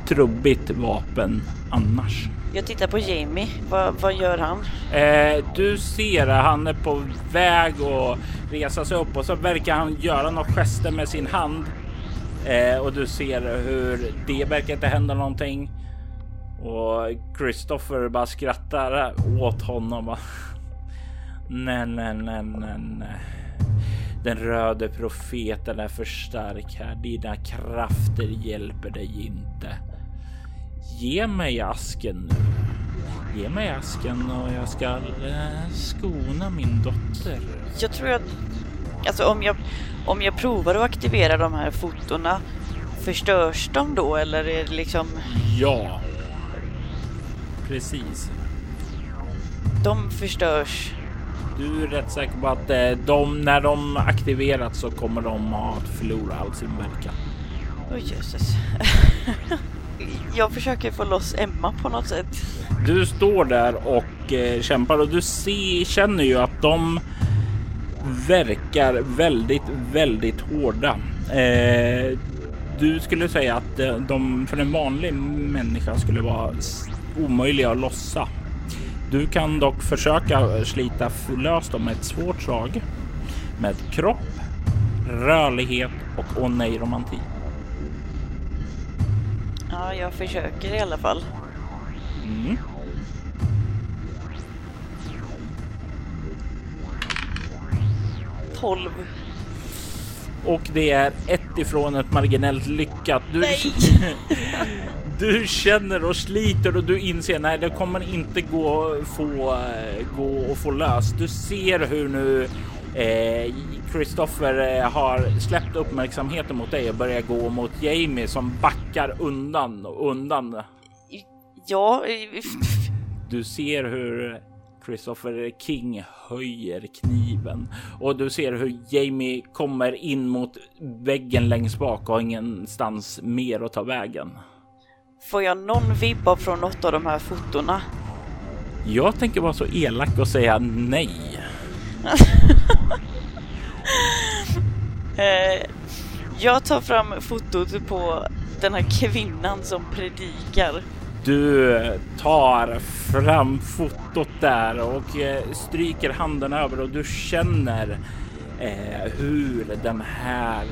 trubbigt vapen annars. Jag tittar på Jamie. Vad, vad gör han? Eh, du ser att han är på väg att resa sig upp och så verkar han göra några gester med sin hand. Eh, och du ser hur det verkar inte hända någonting. Och Christopher bara skrattar åt honom. Nej, nej, nej, nej, nej. Den röde profeten är för stark här. Dina krafter hjälper dig inte. Ge mig asken nu. Ge mig asken och jag ska eh, skona min dotter. Jag tror att, alltså om jag, om jag provar att aktivera de här fotona, förstörs de då eller är det liksom, Ja. Precis. de förstörs? Du är rätt säker på att eh, de, när de aktiverats så kommer de att förlora all sin verkan. Oj jösses. jag försöker få loss Emma på något sätt. Du står där och eh, kämpar och du ser, känner ju att de verkar väldigt, väldigt hårda. Eh, du skulle säga att eh, de för en vanlig människa skulle vara omöjliga att lossa. Du kan dock försöka slita lös dem med ett svårt slag med kropp, rörlighet och åh nej romantik. Ja, jag försöker i alla fall. Mm. Tolv. Och det är ett ifrån ett marginellt lyckat. Du, du känner och sliter och du inser nej, det kommer inte gå få gå och få löst. Du ser hur nu eh, Christopher eh, har släppt uppmärksamheten mot dig och börjar gå mot Jamie som backar undan och undan. Ja, Du ser hur Christopher King höjer kniven och du ser hur Jamie kommer in mot väggen längst bak och har ingenstans mer att ta vägen. får jag någon vibba från något av de här fotona? Jag tänker vara så elak och säga nej. Eh, jag tar fram fotot på den här kvinnan som predikar. Du tar fram fotot där och eh, stryker handen över och du känner eh, hur den här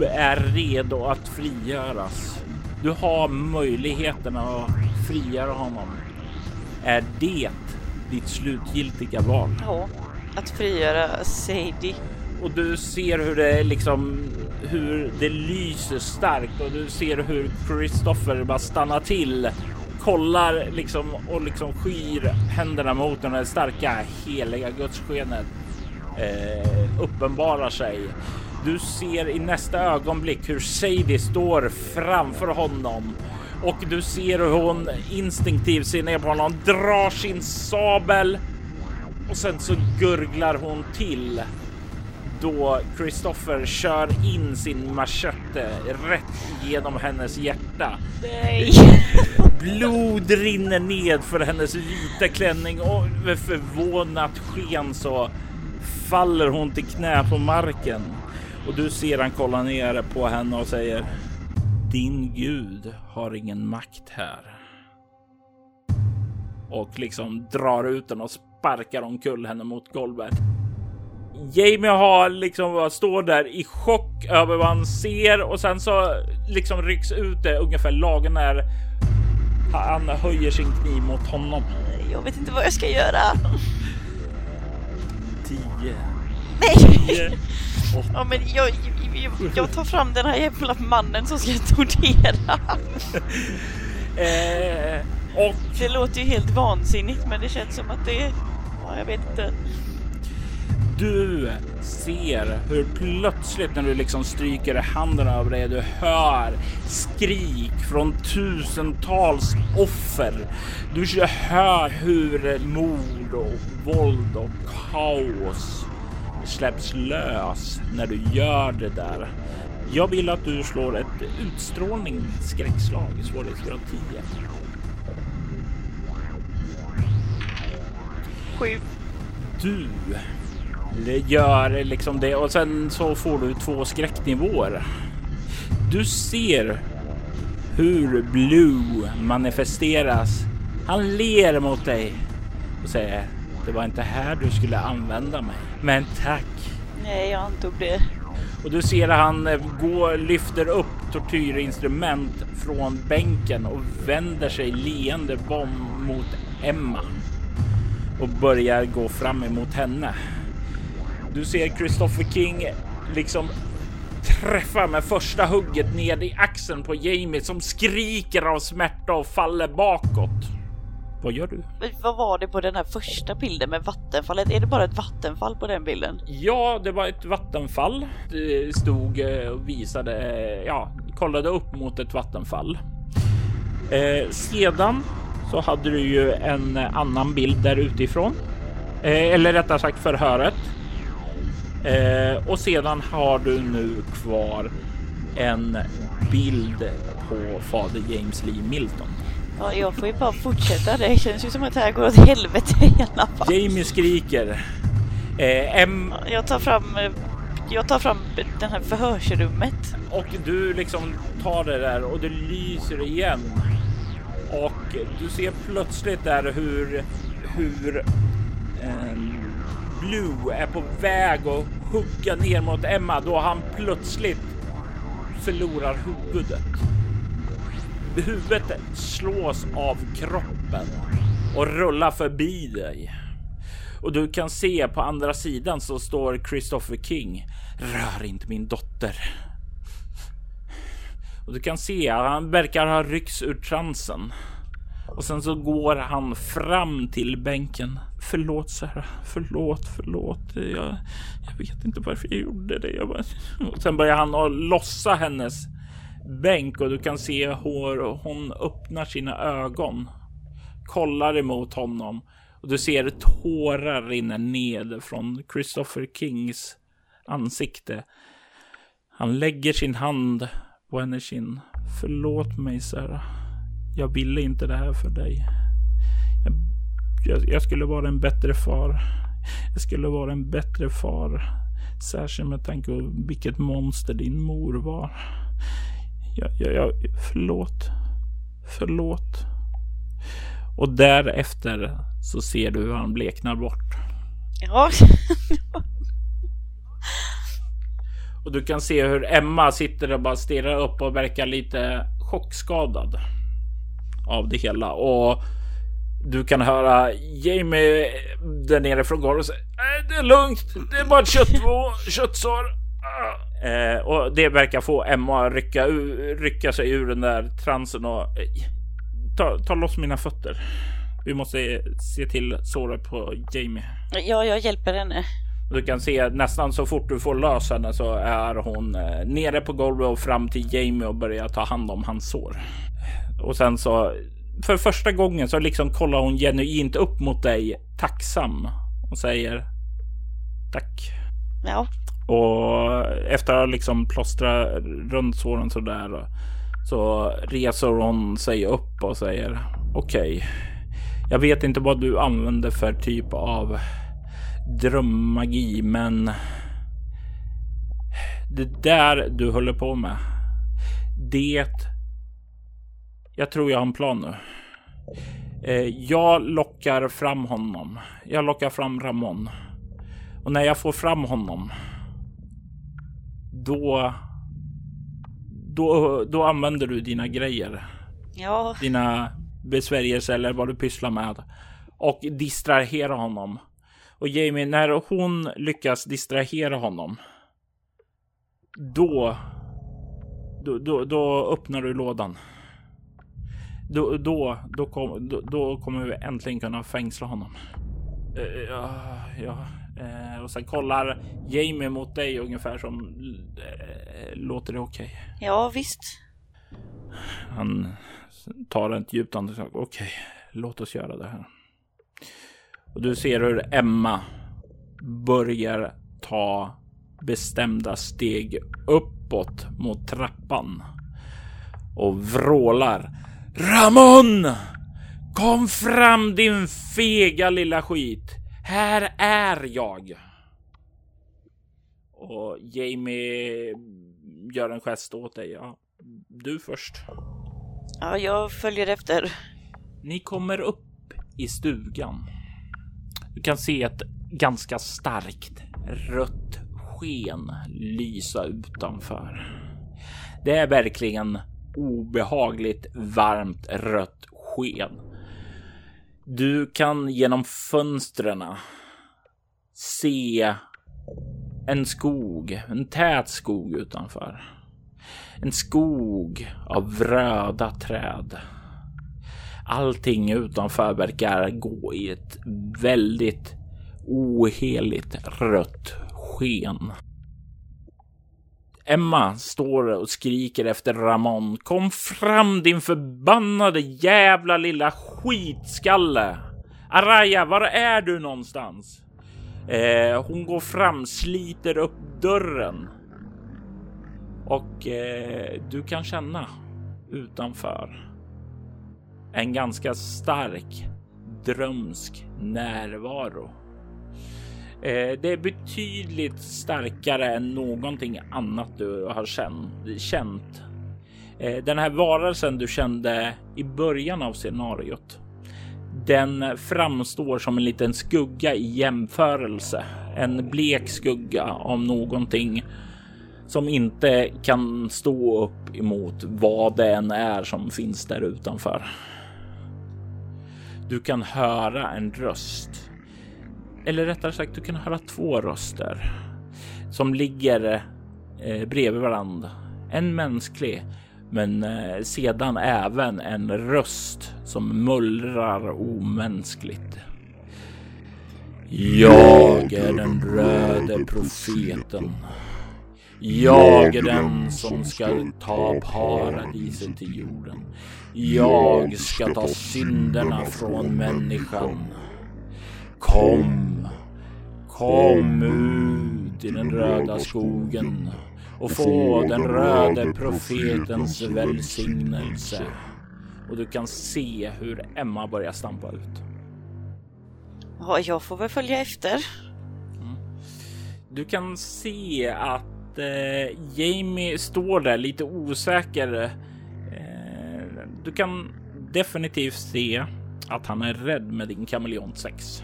är redo att frigöras. Du har möjligheten att frigöra honom. Är det ditt slutgiltiga val? Ja, att frigöra Sadie. Och du ser hur det liksom hur det lyser starkt och du ser hur Christopher bara stannar till, kollar liksom och liksom skyr händerna mot den här starka heliga gudsskenet. eh, uppenbarar sig. Du ser i nästa ögonblick hur Sadie står framför honom och du ser hur hon instinktivt ser ner på honom, drar sin sabel och sen så gurglar hon till då Christopher kör in sin machete rätt genom hennes hjärta. Nej! Blod rinner ned för hennes vita klänning och med förvånat sken så faller hon till knä på marken. Och du ser han kolla ner på henne och säger Din gud har ingen makt här. Och liksom drar ut den och sparkar omkull henne mot golvet. Jamie har liksom står där i chock över vad han ser och sen så liksom rycks ut det ungefär lagen när han höjer sin kniv mot honom. Jag vet inte vad jag ska göra. 10, Nej! 10, Ja, men jag, jag, jag tar fram den här jävla mannen som ska tortera. eh, och Det låter ju helt vansinnigt men det känns som att det... Ja, jag vet inte. du ser hur plötsligt när du liksom stryker handen över dig, du hör skrik från tusentals offer. Du hör hur mord och våld och kaos släpps lös när du gör det där. Jag vill att du slår ett utstrålning skräckslag i svårighetsgrad 10. Sju. Du gör liksom det och sen så får du två skräcknivåer. Du ser hur Blue manifesteras. Han ler mot dig och säger det var inte här du skulle använda mig. Men tack. Nej, jag antog det. Och du ser att han eh, går, lyfter upp tortyrinstrument från bänken och vänder sig leende bom mot Emma och börjar gå fram emot henne. Du ser Christopher King liksom träffa med första hugget ned i axeln på Jamie som skriker av smärta och faller bakåt. Vad gör du? Vad var det på den här första bilden med vattenfallet? Är det bara ett vattenfall på den bilden? Ja, det var ett vattenfall. Det stod eh, och visade, eh, ja, kollade upp mot ett vattenfall. Eh, sedan så hade du ju en annan bild där utifrån. Eh, eller rättare sagt förhöret. Eh, och sedan har du nu kvar en bild på fader James Lee Milton. Ja, jag får ju bara fortsätta. Det känns ju som att det här går åt helvete i alla fall. Jamie skriker. Eh, M Jag tar fram... eh, Jag tar fram det här förhörsrummet. och du liksom tar det där och det lyser igen. Och du ser plötsligt där hur, hur eh, Blue är på väg att hugga ner mot Emma då han plötsligt förlorar huvudet. Huvudet slås av kroppen och rullar förbi dig. Och du kan se på andra sidan så står Christopher King. Rör inte min dotter. Och du kan se att han verkar ha ryckts ur transen. Och sen så går han fram till bänken. Förlåt Sarah, förlåt, förlåt. Jag, jag vet inte varför jag gjorde det. Jag bara... och sen börjar han att lossa hennes bänk och du kan se hur hon öppnar sina ögon. Kollar emot honom och du ser tårar rinna ned från Christopher Kings ansikte. Han lägger sin hand på hennes kind. Förlåt mig Sarah. Jag ville inte det här för dig. Jag, jag, jag skulle vara en bättre far. Jag skulle vara en bättre far. Särskilt med tanke på vilket monster din mor var. Jag, jag, jag, förlåt. Förlåt. Och därefter så ser du hur han bleknar bort. Ja, Och du kan se hur Emma sitter och bara stirrar upp och verkar lite chockskadad av det hela. Och du kan höra Jamie där nere från golvet säga "Nej, Det är lugnt, det är bara ett köttvå- köttsår. Eh, och det verkar få Emma att rycka, rycka sig ur den där transen och eh, ta, ta loss mina fötter. Vi måste se till såret på Jamie. ja, jag hjälper henne. Du kan se nästan så fort du får lös henne så är hon eh, nere på golvet och fram till Jamie och börjar ta hand om hans sår. Och sen så för första gången så liksom kollar hon genuint upp mot dig tacksam och säger tack. Ja, Och efter att ha liksom plåstrat runt såren så där så reser hon sig upp och säger okej. jag vet inte vad du använder för typ av drömmagi, men det där du håller på med. Det. Jag tror jag har en plan nu. Eh, Jag lockar fram honom. Jag lockar fram Ramon. Och när jag får fram honom. Då. Då, då använder du dina grejer. ja, Dina besvärjelser eller vad du pysslar med. Och distrahera honom. Och Jamie, när hon lyckas distrahera honom. Då. Då, då, då öppnar du lådan. Då, då, då, kom, då, då kommer vi äntligen kunna fängsla honom. Eh, ja, ja. Eh, och sen kollar Jamie mot dig ungefär som eh, låter det okej. ja visst. Han tar ett djupt andetag. Okej, låt oss göra det här. Och du ser hur Emma börjar ta bestämda steg uppåt mot trappan och vrålar. Ramon! Kom fram din fega lilla skit. Här är jag. Och Jamie gör en gest åt dig. Ja, du först. Ja, jag följer efter. Ni kommer upp i stugan. Du kan se ett ganska starkt rött sken lysa utanför. Det är verkligen obehagligt varmt rött sken. Du kan genom fönstren se en skog, en tät skog utanför. En skog av röda träd. Allting utanför verkar gå i ett väldigt oheligt rött sken. Emma står och skriker efter Ramon. Kom fram din förbannade jävla lilla skitskalle! Araya, var är du någonstans? Eh, hon går fram, sliter upp dörren. Och eh, du kan känna utanför en ganska stark drömsk närvaro. Eh, det är betydligt starkare än någonting annat du har känt. Eh, den här varelsen du kände i början av scenariot. Den framstår som en liten skugga i jämförelse. En blek skugga av någonting som inte kan stå upp emot vad det än är som finns där utanför. Du kan höra en röst. Eller rättare sagt, du kan höra två röster som ligger eh, bredvid varandra. En mänsklig, men eh, sedan även en röst som mullrar omänskligt. Jag är den röde profeten. Jag är den som ska ta paradiset till jorden. Jag ska ta synderna från människan. Kom, kom ut i den röda skogen och få den röde profetens välsignelse. Och du kan se hur Emma börjar stampa ut. Ja, jag får väl följa efter. Du kan se att eh, Jamie står där lite osäker. Du kan definitivt se att han är rädd med din kameleont 6.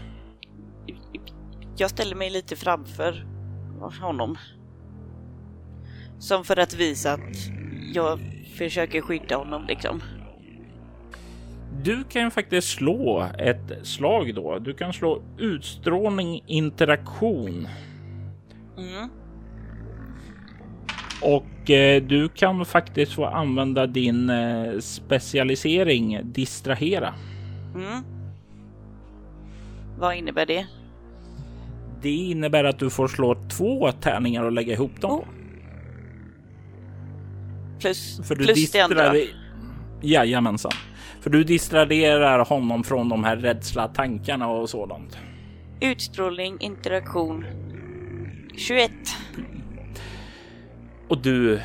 Jag ställer mig lite framför honom. Som för att visa att jag försöker skydda honom liksom. Du kan faktiskt slå ett slag då. Du kan slå utstrålning interaktion Mm. Och eh, du kan faktiskt få använda din eh, specialisering distrahera. Mm. Vad innebär det? Det innebär att du får slå två tärningar och lägga ihop dem. Oh. Plus, För du plus det andra. Jajamensan. För du distraherar honom från de här rädsla tankarna och sådant. Utstrålning, interaktion. 21. Och du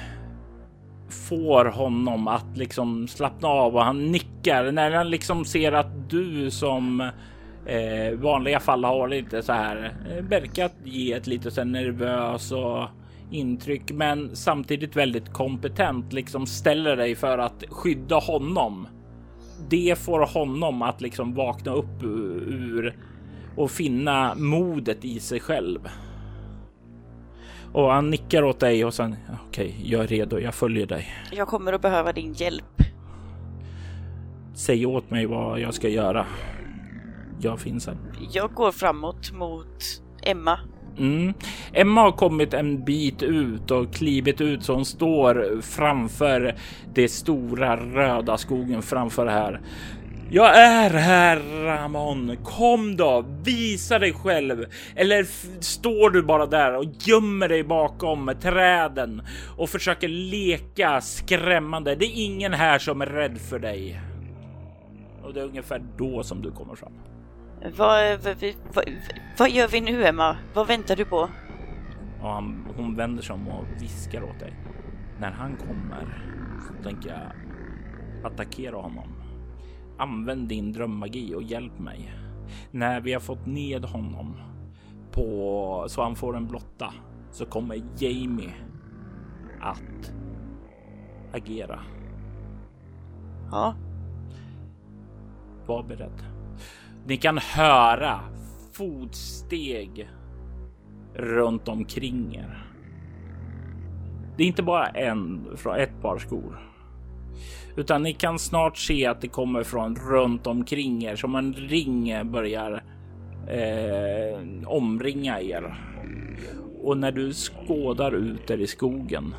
får honom att liksom slappna av och han nickar när han liksom ser att du som eh, vanliga fall har lite så här eh, verkat ge ett lite så här nervös och intryck, men samtidigt väldigt kompetent liksom ställer dig för att skydda honom. Det får honom att liksom vakna upp ur och finna modet i sig själv. Och han nickar åt dig och sen okej, okay, jag är redo. Jag följer dig. Jag kommer att behöva din hjälp. Säg åt mig vad jag ska göra. Jag finns här. Jag går framåt mot Emma. Mm. Emma har kommit en bit ut och klivit ut så hon står framför det stora röda skogen framför här. Jag är här Ramon. Kom då, visa dig själv. Eller står du bara där och gömmer dig bakom träden och försöker leka skrämmande? Det är ingen här som är rädd för dig. Och det är ungefär då som du kommer fram. Vad, vad, vad, vad gör vi nu Emma? Vad väntar du på? Och han, hon vänder sig om och viskar åt dig. När han kommer så tänker jag attackera honom. Använd din drömmagi och hjälp mig. När vi har fått ned honom på så han får en blotta så kommer Jamie att agera. Ja. Var beredd. Ni kan höra fotsteg runt omkring er. Det är inte bara en från ett par skor, utan ni kan snart se att det kommer från runt omkring er som en ring börjar eh, omringa er. Och när du skådar ut där i skogen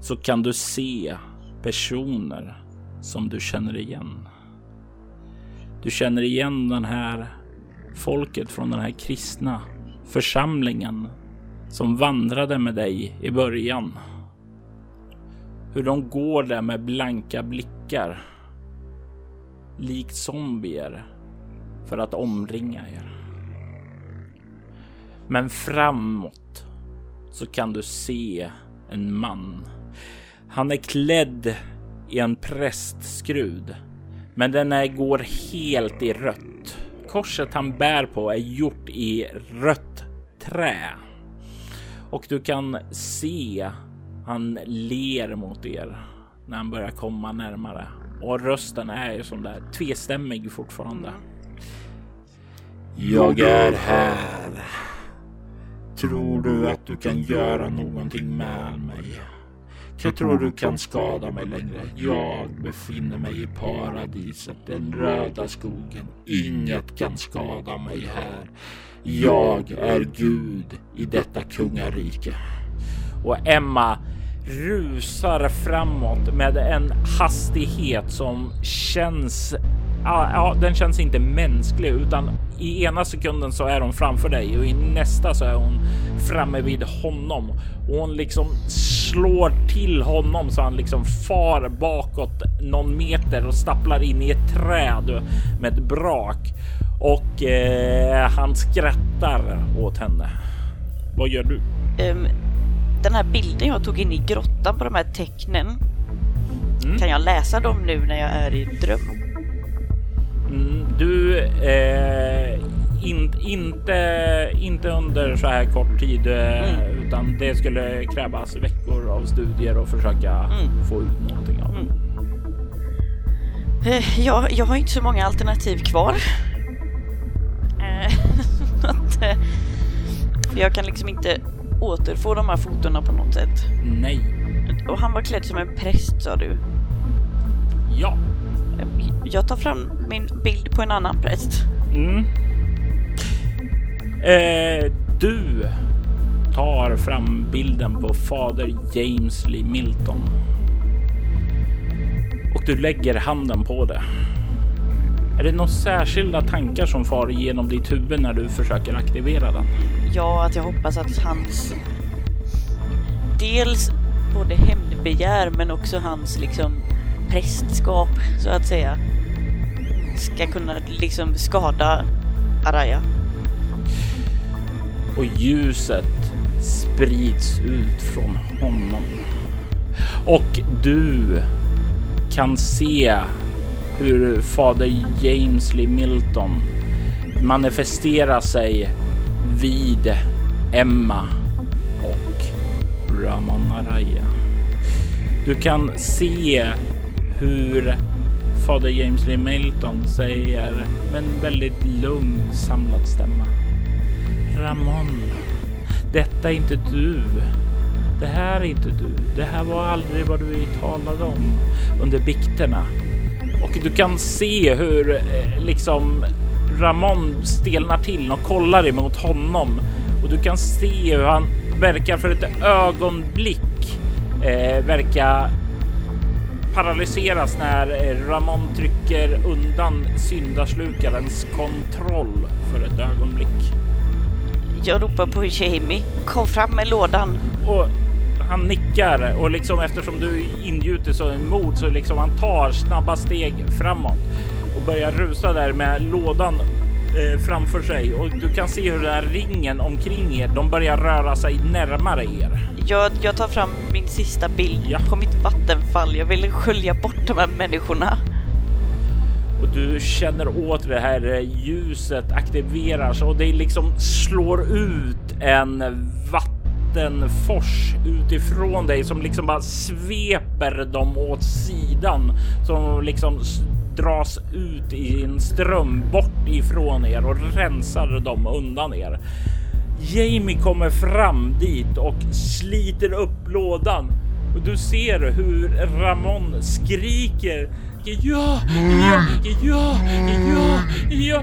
så kan du se personer som du känner igen. Du känner igen den här folket från den här kristna församlingen som vandrade med dig i början. Hur de går där med blanka blickar. Likt zombier för att omringa er. Men framåt så kan du se en man. Han är klädd i en prästskrud men den är, går helt i rött. Korset han bär på är gjort i rött trä och du kan se han ler mot er när han börjar komma närmare och rösten är ju som där tvestämmig fortfarande. Jag är här. Tror du att du kan göra någonting med mig? Jag tror du kan skada mig längre. Jag befinner mig i paradiset, den röda skogen. Inget kan skada mig här. Jag är Gud i detta kungarike. Och Emma rusar framåt med en hastighet som känns ja, den känns inte mänsklig utan i ena sekunden så är hon framför dig och i nästa så är hon framme vid honom och hon liksom slår till honom så han liksom far bakåt någon meter och stapplar in i ett träd med ett brak och eh, han skrattar åt henne. Vad gör du? Um, den här bilden jag tog in i grottan på de här tecknen. Mm. Kan jag läsa dem nu när jag är i dröm? Mm, du eh, in, inte, inte under så här kort tid, eh, mm. utan det skulle krävas veckor av studier och försöka mm. få ut någonting av. Mm. Eh, jag, jag har inte så många alternativ kvar. Eh, att, eh, jag kan liksom inte återfå de här fotona på något sätt. Nej. Och han var klädd som en präst sa du? Ja. Jag tar fram min bild på en annan präst. Mm. Eh, du tar fram bilden på fader James Lee Milton. Och du lägger handen på det. Är det några särskilda tankar som far igenom ditt huvud när du försöker aktivera den? Ja, att jag hoppas att hans... Dels både hämndbegär men också hans liksom prästskap så att säga ska kunna liksom skada Araya. Och ljuset sprids ut från honom. Och du kan se hur fader James Lee Milton manifesterar sig vid Emma och Ramon Araya. Du kan se hur fader James Lee Milton säger med en väldigt lugn samlad stämma. Ramon, detta är inte du. Det här är inte du. Det här var aldrig vad du talade om under bikterna. Och du kan se hur eh, liksom Ramon stelnar till och kollar emot honom och du kan se hur han verkar för ett ögonblick eh, verka paralyseras när eh, Ramon trycker undan syndaslukarens kontroll för ett ögonblick. Jag ropar på Jamie. Kom fram med lådan. Och han nickar och liksom eftersom du ingjuter så mod så liksom han tar snabba steg framåt och börjar rusa där med lådan eh, framför sig och du kan se hur den här ringen omkring er, de börjar röra sig närmare er. Jag, jag tar fram min sista bild Ja. på mitt vattenfall. Jag vill skölja bort de här människorna. Och du känner åt det här eh, ljuset aktiveras och det liksom slår ut en vattenfors utifrån dig som liksom bara sveper dem åt sidan som liksom dras ut i en ström bort ifrån er och rensar dem undan er. Jamie kommer fram dit och sliter upp lådan och du ser hur Ramon skriker ja, ja, ja, ja, ja.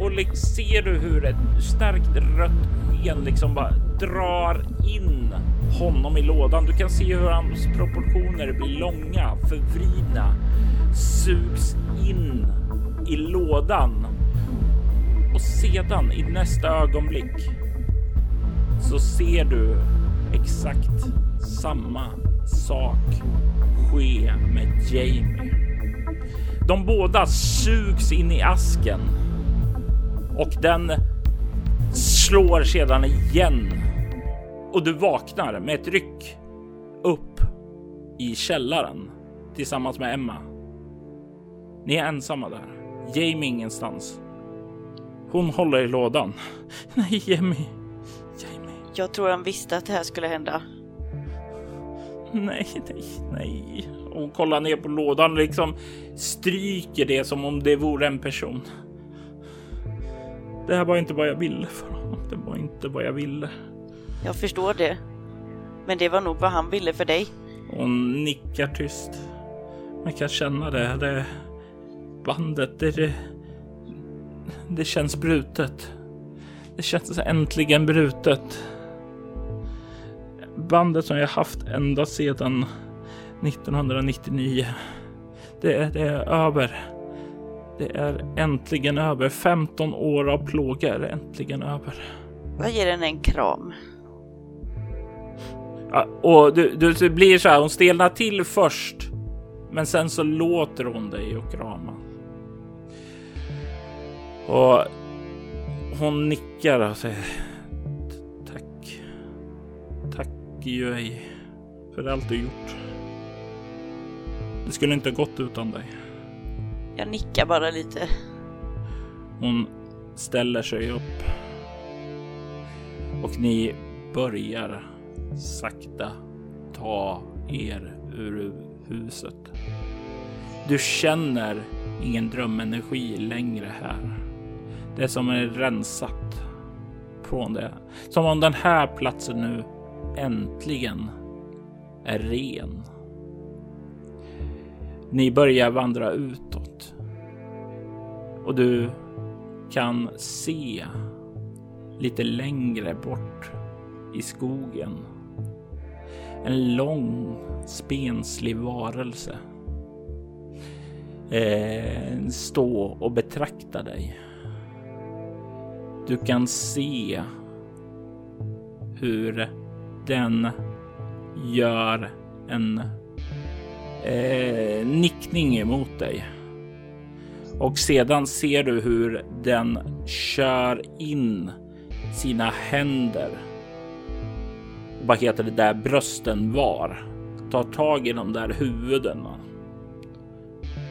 Och liksom ser du hur ett starkt rött ben liksom bara drar in honom i lådan. Du kan se hur hans proportioner blir långa, förvridna, sugs in i lådan. Och sedan i nästa ögonblick så ser du exakt samma sak ske med Jamie. De båda sugs in i asken och den slår sedan igen och du vaknar med ett ryck upp i källaren tillsammans med Emma. Ni är ensamma där. Jamie ingenstans. Hon håller i lådan. Nej, Jamie. Jamie. Jag tror han visste att det här skulle hända. Nej, nej, nej. Hon kollar ner på lådan och liksom stryker det som om det vore en person. Det här var inte vad jag ville för honom. Det var inte vad jag ville. Jag förstår det. Men det var nog vad han ville för dig. Hon nickar tyst. Man kan känna det. det bandet, det, det, känns brutet. Det känns äntligen brutet. Bandet som jag haft ända sedan 1999. Det det är över. Det är äntligen över. 15 år av plåga är äntligen över. Jag ger henne en kram. Ja, och du, du det blir så här, hon stelnar till först, men sen så låter hon dig och krama. Och hon nickar och säger tack. Tack Yui för allt du gjort. Det skulle inte ha gått utan dig. Jag nickar bara lite. Hon ställer sig upp. Och ni börjar sakta ta er ur huset. Du känner ingen drömenergi längre här. Det är som är rensat från det. Som om den här platsen nu äntligen är ren. Ni börjar vandra ut. Och du kan se lite längre bort i skogen. En lång spenslig varelse. eh, stå och betrakta dig. Du kan se hur den gör en eh, nickning emot dig. Och sedan ser du hur den kör in sina händer. Vad heter det där brösten var? Tar tag i de där huvudena.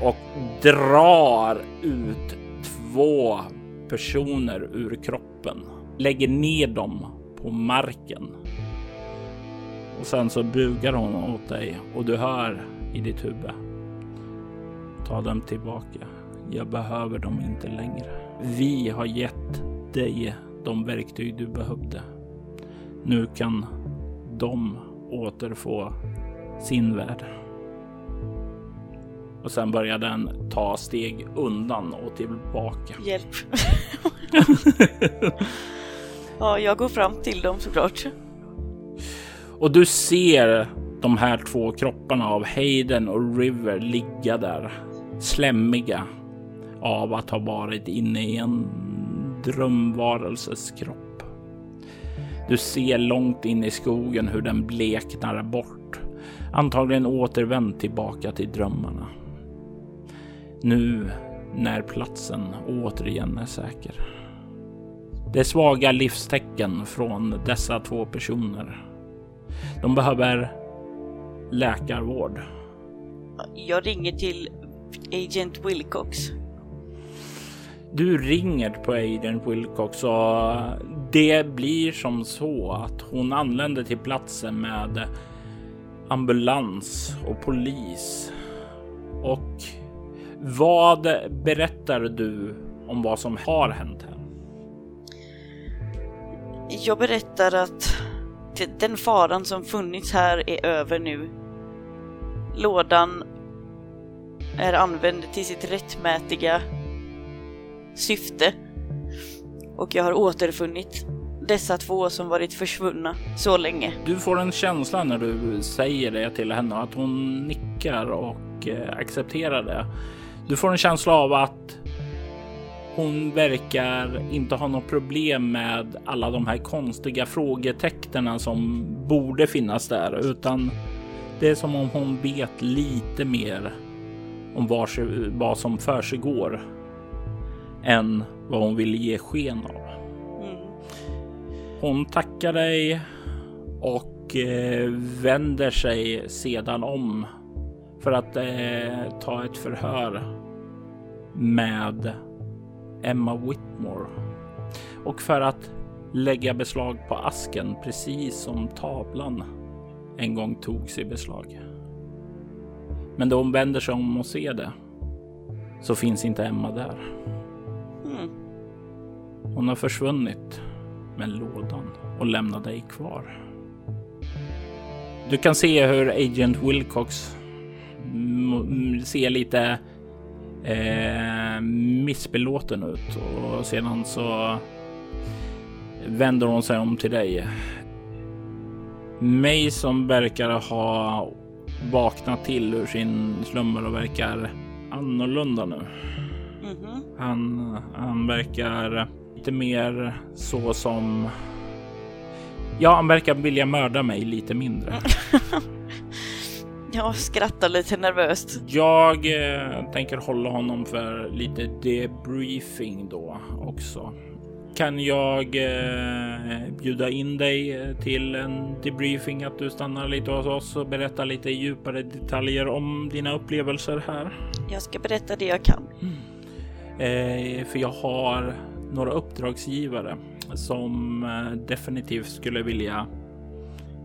Och drar ut två personer ur kroppen. Lägger ner dem på marken. Och sen så bugar hon åt dig och du hör i ditt huvud. Ta dem tillbaka. Jag behöver dem inte längre. Vi har gett dig de verktyg du behövde. Nu kan de återfå sin värld. Och sen börjar den ta steg undan och tillbaka. Hjälp. ja, jag går fram till dem såklart. Och du ser de här två kropparna av Hayden och River ligga där slämmiga av att ha varit inne i en drömvarelses kropp. Du ser långt in i skogen hur den bleknar bort, antagligen återvänt tillbaka till drömmarna. Nu när platsen återigen är säker. Det är svaga livstecken från dessa två personer. De behöver läkarvård. Jag ringer till Agent Wilcox. Du ringer på Aiden Wilcox och det blir som så att hon anländer till platsen med ambulans och polis. Och vad berättar du om vad som har hänt här? Jag berättar att den faran som funnits här är över nu. Lådan är använd till sitt rättmätiga syfte. Och jag har återfunnit dessa två som varit försvunna så länge. Du får en känsla när du säger det till henne att hon nickar och eh, accepterar det. Du får en känsla av att hon verkar inte ha något problem med alla de här konstiga frågetecknen som borde finnas där, utan det är som om hon vet lite mer om vad som försiggår än vad hon vill ge sken av. Mm. Hon tackar dig och eh, vänder sig sedan om för att eh, ta ett förhör med Emma Whitmore och för att lägga beslag på asken precis som tavlan en gång togs i beslag. Men då hon vänder sig om och ser det så finns inte Emma där. Mm. Hon har försvunnit med lådan och lämnat dig kvar. Du kan se hur Agent Wilcox ser lite eh, missbelåten ut och sedan så vänder hon sig om till dig. Mig som verkar ha vaknat till ur sin slummer och verkar annorlunda nu. Mm -hmm. han, han verkar lite mer så som... Ja, han verkar vilja mörda mig lite mindre. Jag skrattar lite nervöst. Jag eh, tänker hålla honom för lite debriefing då också. Kan jag eh, bjuda in dig till en debriefing, att du stannar lite hos oss och berättar lite djupare detaljer om dina upplevelser här? Jag ska berätta det jag kan. Mm. Eh, för jag har några uppdragsgivare som eh, definitivt skulle vilja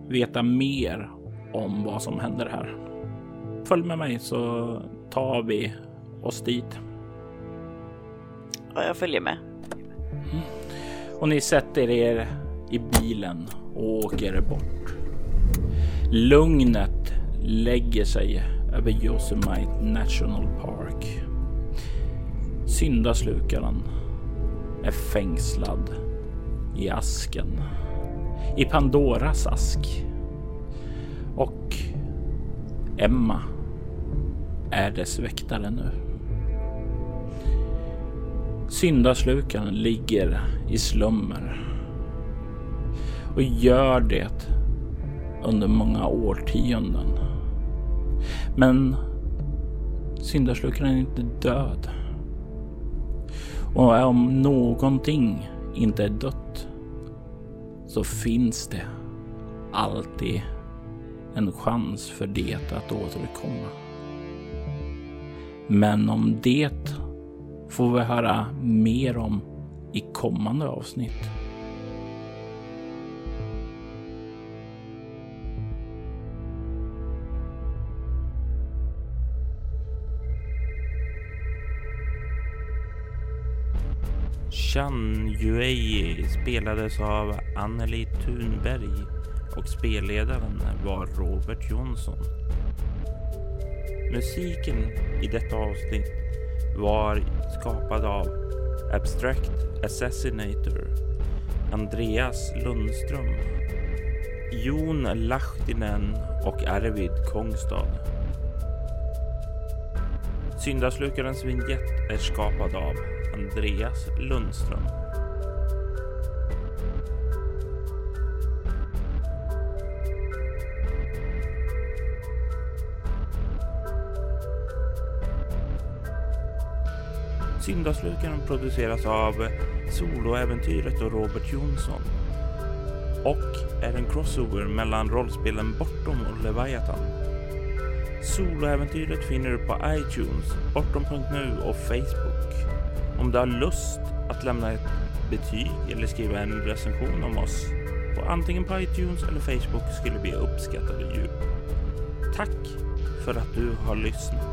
veta mer om vad som händer här. Följ med mig så tar vi oss dit. Ja, jag följer med. Och ni sätter er i bilen och åker bort. Lugnet lägger sig över Yosemite National Park. Syndaslukaren är fängslad i asken. I Pandoras ask. Och Emma är dess väktare nu. Syndaslukaren ligger i slummer och gör det under många årtionden. Men syndaslukaren är inte död. Och om någonting inte är dött så finns det alltid en chans för det att återkomma. Men om det får vi höra mer om i kommande avsnitt. Chan Yuei spelades av Anneli Thunberg och spelledaren var Robert Jonsson. Musiken i detta avsnitt var skapad av Abstract Assassinator, Andreas Lundström, Jon Lahtinen och Arvid Kongstad. Syndaslukarens vignett är skapad av Andreas Lundström. Syndaslukaren produceras av Soloäventyret och Robert Jonsson och är en crossover mellan rollspelen Bortom och Leviathan. Soloäventyret finner du på iTunes, bortom.nu och Facebook. Om du har lust att lämna ett betyg eller skriva en recension om oss på antingen på iTunes eller Facebook skulle vi uppskatta det djupt. Tack för att du har lyssnat.